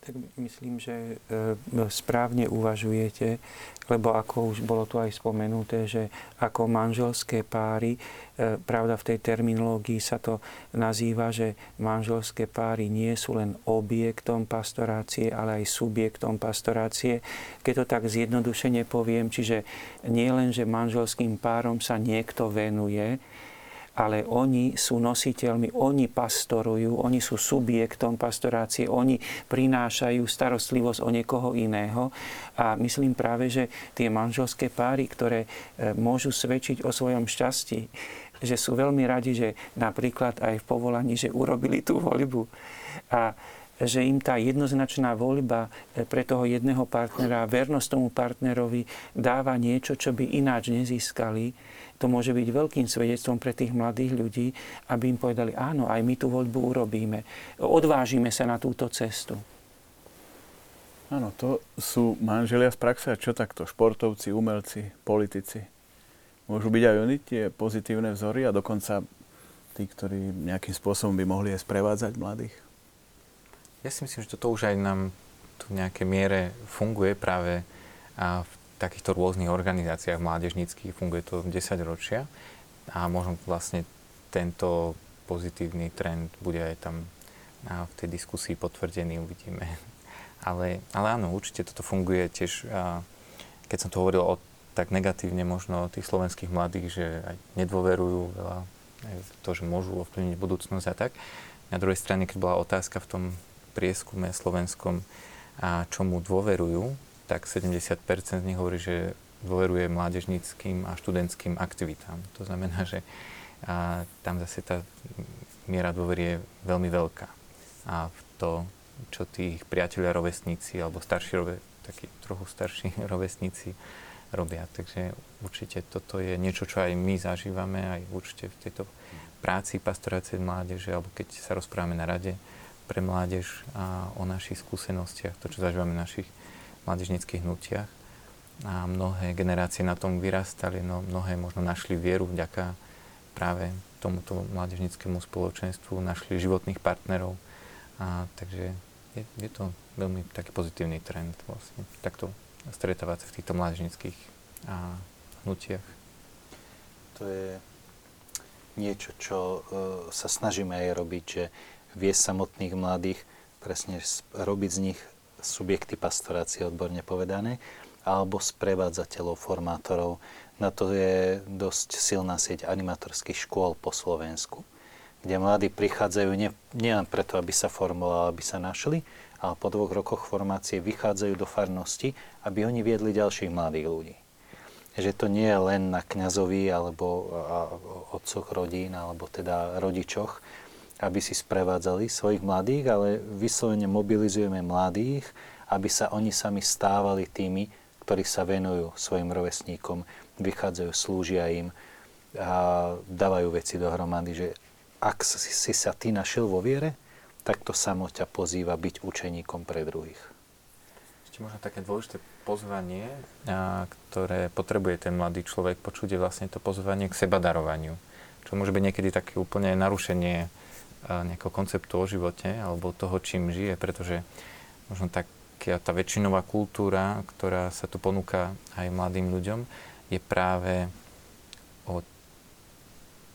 Tak myslím, že e, správne uvažujete, lebo ako už bolo tu aj spomenuté, že ako manželské páry, e, pravda v tej terminológii sa to nazýva, že manželské páry nie sú len objektom pastorácie, ale aj subjektom pastorácie. Keď to tak zjednodušene poviem, čiže nie len, že manželským párom sa niekto venuje, ale oni sú nositeľmi, oni pastorujú, oni sú subjektom pastorácie, oni prinášajú starostlivosť o niekoho iného. A myslím práve, že tie manželské páry, ktoré e, môžu svedčiť o svojom šťastí, že sú veľmi radi, že napríklad aj v povolaní, že urobili tú voľbu. A že im tá jednoznačná voľba e, pre toho jedného partnera, vernosť tomu partnerovi dáva niečo, čo by ináč nezískali to môže byť veľkým svedectvom pre tých mladých ľudí, aby im povedali, áno, aj my tú voľbu urobíme. Odvážime sa na túto cestu. Áno, to sú manželia z praxe a čo takto? Športovci, umelci, politici. Môžu byť aj oni tie pozitívne vzory a dokonca tí, ktorí nejakým spôsobom by mohli aj sprevádzať mladých? Ja si myslím, že toto už aj nám tu v nejakej miere funguje práve a v takýchto rôznych organizáciách mládežníckých, funguje to 10 ročia a možno vlastne tento pozitívny trend bude aj tam v tej diskusii potvrdený, uvidíme. Ale, ale áno, určite toto funguje tiež, keď som to hovoril o tak negatívne možno tých slovenských mladých, že aj nedôverujú veľa to, že môžu ovplyvniť budúcnosť a tak. Na druhej strane, keď bola otázka v tom prieskume slovenskom, a čomu dôverujú, tak 70% z nich hovorí, že dôveruje mládežníckým a študentským aktivitám. To znamená, že a tam zase tá miera dôvery je veľmi veľká. A v to, čo tí priatelia rovesníci alebo starší rove, takí trochu starší rovesníci robia. Takže určite toto je niečo, čo aj my zažívame, aj určite v tejto práci pastorácie mládeže, alebo keď sa rozprávame na rade pre mládež a o našich skúsenostiach, to, čo zažívame v našich mládežnických hnutiach. A mnohé generácie na tom vyrastali, no mnohé možno našli vieru vďaka práve tomuto mládežnickému spoločenstvu, našli životných partnerov. A, takže je, je to veľmi taký pozitívny trend vlastne. Takto stretávať sa v týchto mládežnických a, hnutiach. To je niečo, čo uh, sa snažíme aj robiť, že viesť samotných mladých, presne robiť z nich subjekty pastorácie, odborne povedané, alebo sprevádzateľov, formátorov. Na to je dosť silná sieť animatorských škôl po Slovensku, kde mladí prichádzajú nie, nielen preto, aby sa formovali, aby sa našli, ale po dvoch rokoch formácie vychádzajú do farnosti, aby oni viedli ďalších mladých ľudí. Že to nie je len na kňazovi alebo otcoch rodín, alebo teda rodičoch, aby si sprevádzali svojich mladých, ale vyslovene mobilizujeme mladých, aby sa oni sami stávali tými, ktorí sa venujú svojim rovesníkom, vychádzajú, slúžia im a dávajú veci dohromady, že ak si, sa ty našiel vo viere, tak to samo ťa pozýva byť učeníkom pre druhých. Ešte možno také dôležité pozvanie, ktoré potrebuje ten mladý človek počuť, je vlastne to pozvanie k seba darovaniu. Čo môže byť niekedy také úplne narušenie nejakého konceptu o živote alebo toho, čím žije, pretože možno tak tá väčšinová kultúra, ktorá sa tu ponúka aj mladým ľuďom, je práve o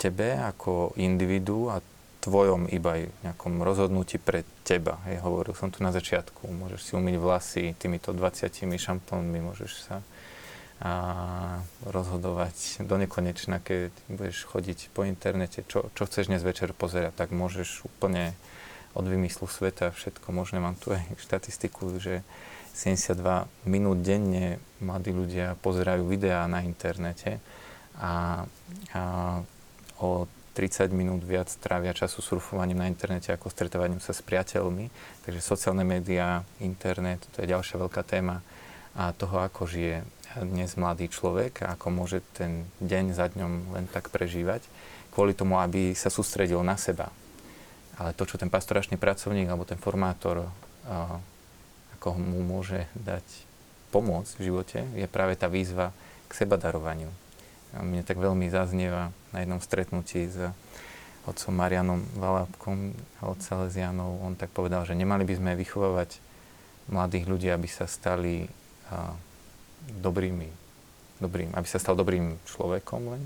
tebe ako individu a tvojom iba nejakom rozhodnutí pre teba. Hej, hovoril som tu na začiatku, môžeš si umyť vlasy týmito 20 šampónmi, môžeš sa a rozhodovať do nekonečna, keď budeš chodiť po internete, čo, čo chceš dnes večer pozerať, tak môžeš úplne od vymyslu sveta všetko možné. Mám tu aj štatistiku, že 72 minút denne mladí ľudia pozerajú videá na internete a, a o 30 minút viac trávia času surfovaním na internete ako stretávaním sa s priateľmi. Takže sociálne médiá, internet, to je ďalšia veľká téma a toho, ako žije dnes mladý človek a ako môže ten deň za dňom len tak prežívať, kvôli tomu, aby sa sústredil na seba. Ale to, čo ten pastoračný pracovník alebo ten formátor, ako mu môže dať pomôcť v živote, je práve tá výzva k seba darovaniu mne tak veľmi zaznieva na jednom stretnutí s otcom Marianom Valábkom a od Salesianov. On tak povedal, že nemali by sme vychovávať mladých ľudí, aby sa stali a, dobrými, dobrým, aby sa stal dobrým človekom len,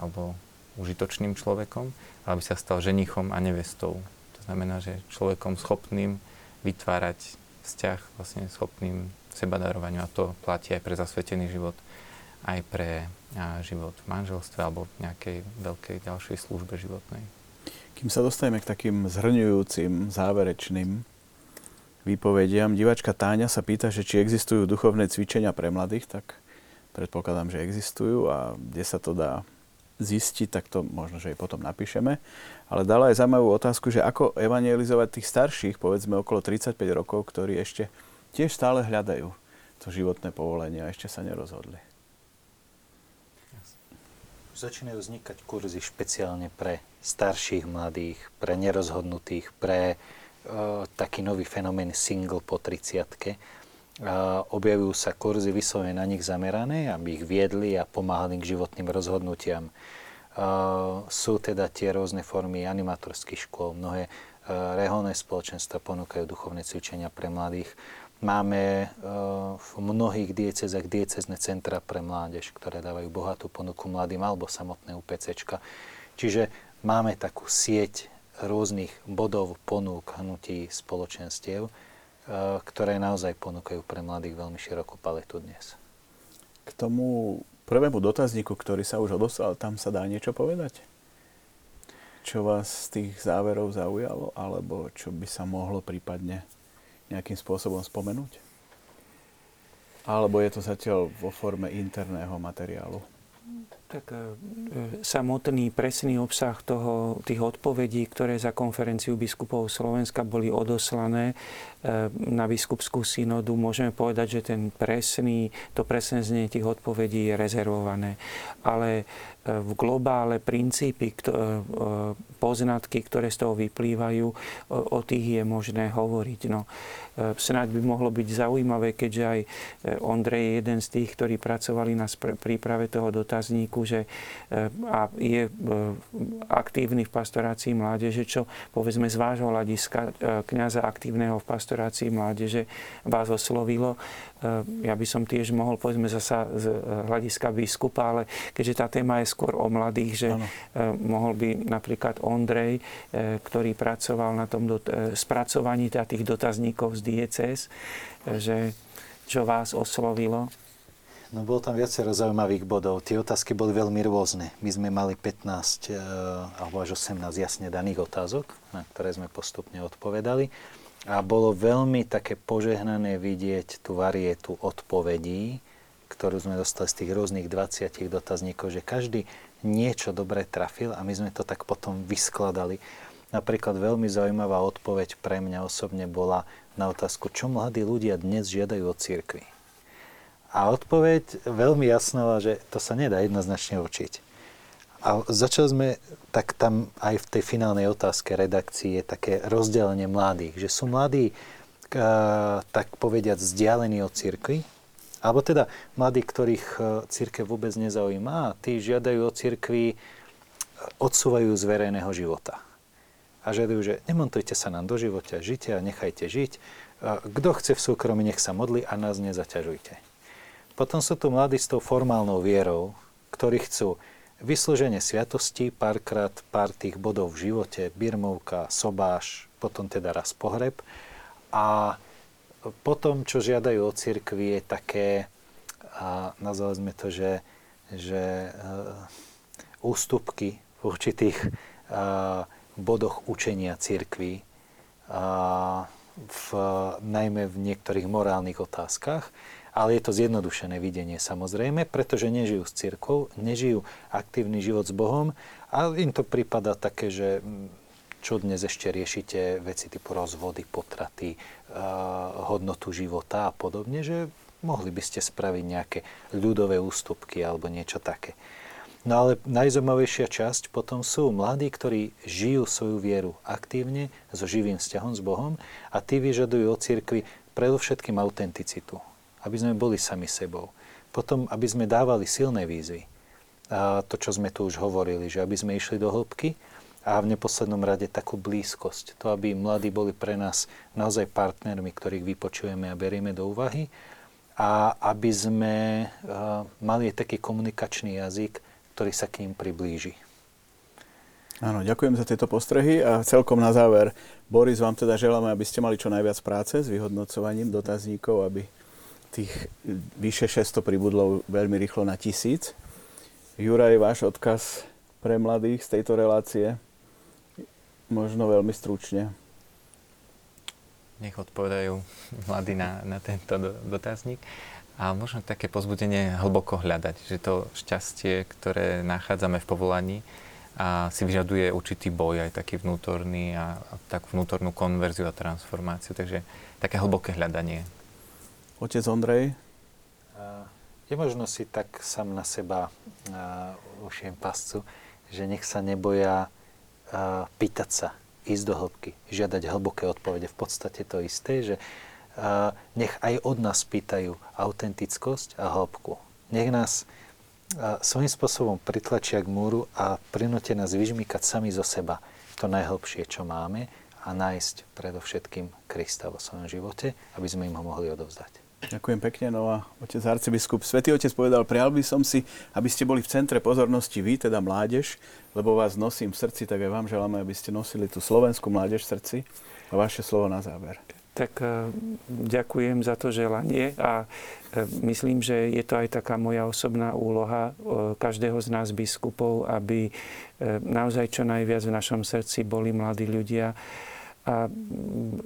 alebo užitočným človekom, ale aby sa stal ženichom a nevestou. To znamená, že človekom schopným vytvárať vzťah, vlastne schopným sebadarovaniu a to platí aj pre zasvetený život aj pre život v manželstve alebo v nejakej veľkej ďalšej službe životnej. Kým sa dostaneme k takým zhrňujúcim, záverečným výpovediam, diváčka Táňa sa pýta, že či existujú duchovné cvičenia pre mladých, tak predpokladám, že existujú a kde sa to dá zistiť, tak to možno, že aj potom napíšeme. Ale dala aj zaujímavú otázku, že ako evangelizovať tých starších, povedzme okolo 35 rokov, ktorí ešte tiež stále hľadajú to životné povolenie a ešte sa nerozhodli. Začínajú vznikať kurzy špeciálne pre starších mladých, pre nerozhodnutých, pre uh, taký nový fenomén single po 30 uh, objavujú sa kurzy vyslovene na nich zamerané, aby ich viedli a pomáhali k životným rozhodnutiam. Uh, sú teda tie rôzne formy animatorských škôl, mnohé uh, reholné spoločenstva ponúkajú duchovné cvičenia pre mladých. Máme eh, v mnohých diecezach diecezne centra pre mládež, ktoré dávajú bohatú ponuku mladým alebo samotné UPCčka. Čiže máme takú sieť rôznych bodov, ponúk, spoločenstiev, eh, ktoré naozaj ponúkajú pre mladých veľmi širokú paletu dnes. K tomu prvému dotazníku, ktorý sa už odoslal, tam sa dá niečo povedať? Čo vás z tých záverov zaujalo, alebo čo by sa mohlo prípadne nejakým spôsobom spomenúť? Alebo je to zatiaľ vo forme interného materiálu? Tak e, samotný presný obsah toho, tých odpovedí, ktoré za konferenciu biskupov Slovenska boli odoslané e, na biskupskú synodu, môžeme povedať, že ten presný, to presné znenie tých odpovedí je rezervované. Ale e, v globále princípy, poznatky, ktoré z toho vyplývajú, o tých je možné hovoriť. No, snáď by mohlo byť zaujímavé, keďže aj Ondrej je jeden z tých, ktorí pracovali na príprave toho dotazníku, že a je aktívny v pastorácii mládeže, čo povedzme z vášho hľadiska kniaza aktívneho v pastorácii mládeže vás oslovilo. Ja by som tiež mohol, povedzme zasa z hľadiska biskupa, ale keďže tá téma je skôr o mladých, že ano. mohol by napríklad Ondrej, ktorý pracoval na tom dot- spracovaní teda tých dotazníkov z DCS, že čo vás oslovilo? No bolo tam viacero zaujímavých bodov. Tie otázky boli veľmi rôzne. My sme mali 15 e, alebo až 18 jasne daných otázok, na ktoré sme postupne odpovedali. A bolo veľmi také požehnané vidieť tú varietu odpovedí, ktorú sme dostali z tých rôznych 20 dotazníkov, že každý niečo dobre trafil a my sme to tak potom vyskladali. Napríklad veľmi zaujímavá odpoveď pre mňa osobne bola na otázku, čo mladí ľudia dnes žiadajú od církvy. A odpoveď veľmi jasná, že to sa nedá jednoznačne učiť. A začali sme, tak tam aj v tej finálnej otázke redakcie je také rozdelenie mladých, že sú mladí, tak povediať, vzdialení od cirkvi, alebo teda mladí, ktorých e, církev vôbec nezaujíma a tí žiadajú od cirkvi, e, odsúvajú z verejného života. A žiadajú, že nemontujte sa nám do života, žite a nechajte žiť. E, kto chce v súkromí, nech sa modli a nás nezaťažujte. Potom sú tu mladí s tou formálnou vierou, ktorí chcú vyslúženie sviatosti, párkrát pár tých bodov v živote, birmovka, sobáš, potom teda raz pohreb. A potom, čo žiadajú od cirkvi, je také, a nazvali sme to, že, že uh, ústupky v určitých uh, bodoch učenia cirkvi, uh, v, najmä v niektorých morálnych otázkach ale je to zjednodušené videnie samozrejme, pretože nežijú s cirkvou, nežijú aktívny život s Bohom a im to prípada také, že mm, čo dnes ešte riešite veci typu rozvody, potraty, hodnotu života a podobne, že mohli by ste spraviť nejaké ľudové ústupky alebo niečo také. No ale najzaujímavejšia časť potom sú mladí, ktorí žijú svoju vieru aktívne, so živým vzťahom s Bohom a tí vyžadujú od cirkvi predovšetkým autenticitu aby sme boli sami sebou. Potom, aby sme dávali silné výzvy. A to, čo sme tu už hovorili, že aby sme išli do hĺbky a v neposlednom rade takú blízkosť. To, aby mladí boli pre nás naozaj partnermi, ktorých vypočujeme a berieme do úvahy a aby sme mali taký komunikačný jazyk, ktorý sa k ním priblíži. Áno, ďakujem za tieto postrehy a celkom na záver, Boris, vám teda želáme, aby ste mali čo najviac práce s vyhodnocovaním dotazníkov, aby tých vyše 600 pribudlo veľmi rýchlo na tisíc. Juraj, váš odkaz pre mladých z tejto relácie? Možno veľmi stručne. Nech odpovedajú mladí na, na tento dotazník. A možno také pozbudenie hlboko hľadať, že to šťastie, ktoré nachádzame v povolaní, a si vyžaduje určitý boj, aj taký vnútorný a, a takú vnútornú konverziu a transformáciu. Takže také hlboké hľadanie Otec Ondrej? Je možno si tak sám na seba ušiem pascu, že nech sa neboja pýtať sa, ísť do hĺbky, žiadať hlboké odpovede. V podstate to isté, že nech aj od nás pýtajú autentickosť a hĺbku. Nech nás svojím spôsobom pritlačia k múru a prinúte nás vyžmýkať sami zo seba to najhlbšie, čo máme a nájsť predovšetkým Krista vo svojom živote, aby sme im ho mohli odovzdať. Ďakujem pekne. No a otec arcibiskup, svätý otec povedal, prial by som si, aby ste boli v centre pozornosti vy, teda mládež, lebo vás nosím v srdci, tak aj vám želáme, aby ste nosili tú slovenskú mládež v srdci. A vaše slovo na záver. Tak e, ďakujem za to želanie a e, myslím, že je to aj taká moja osobná úloha každého z nás biskupov, aby naozaj čo najviac v našom srdci boli mladí ľudia a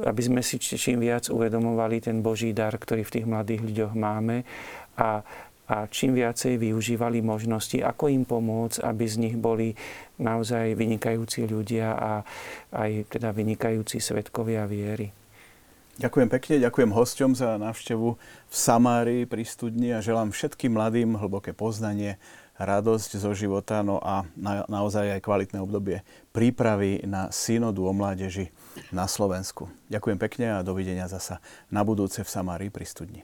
aby sme si čím viac uvedomovali ten Boží dar, ktorý v tých mladých ľuďoch máme a a čím viacej využívali možnosti, ako im pomôcť, aby z nich boli naozaj vynikajúci ľudia a aj teda vynikajúci svetkovia viery. Ďakujem pekne, ďakujem hosťom za návštevu v Samárii pri studni a želám všetkým mladým hlboké poznanie, radosť zo života, no a na, naozaj aj kvalitné obdobie prípravy na synodu o mládeži na Slovensku. Ďakujem pekne a dovidenia zasa na budúce v Samárii pri studni.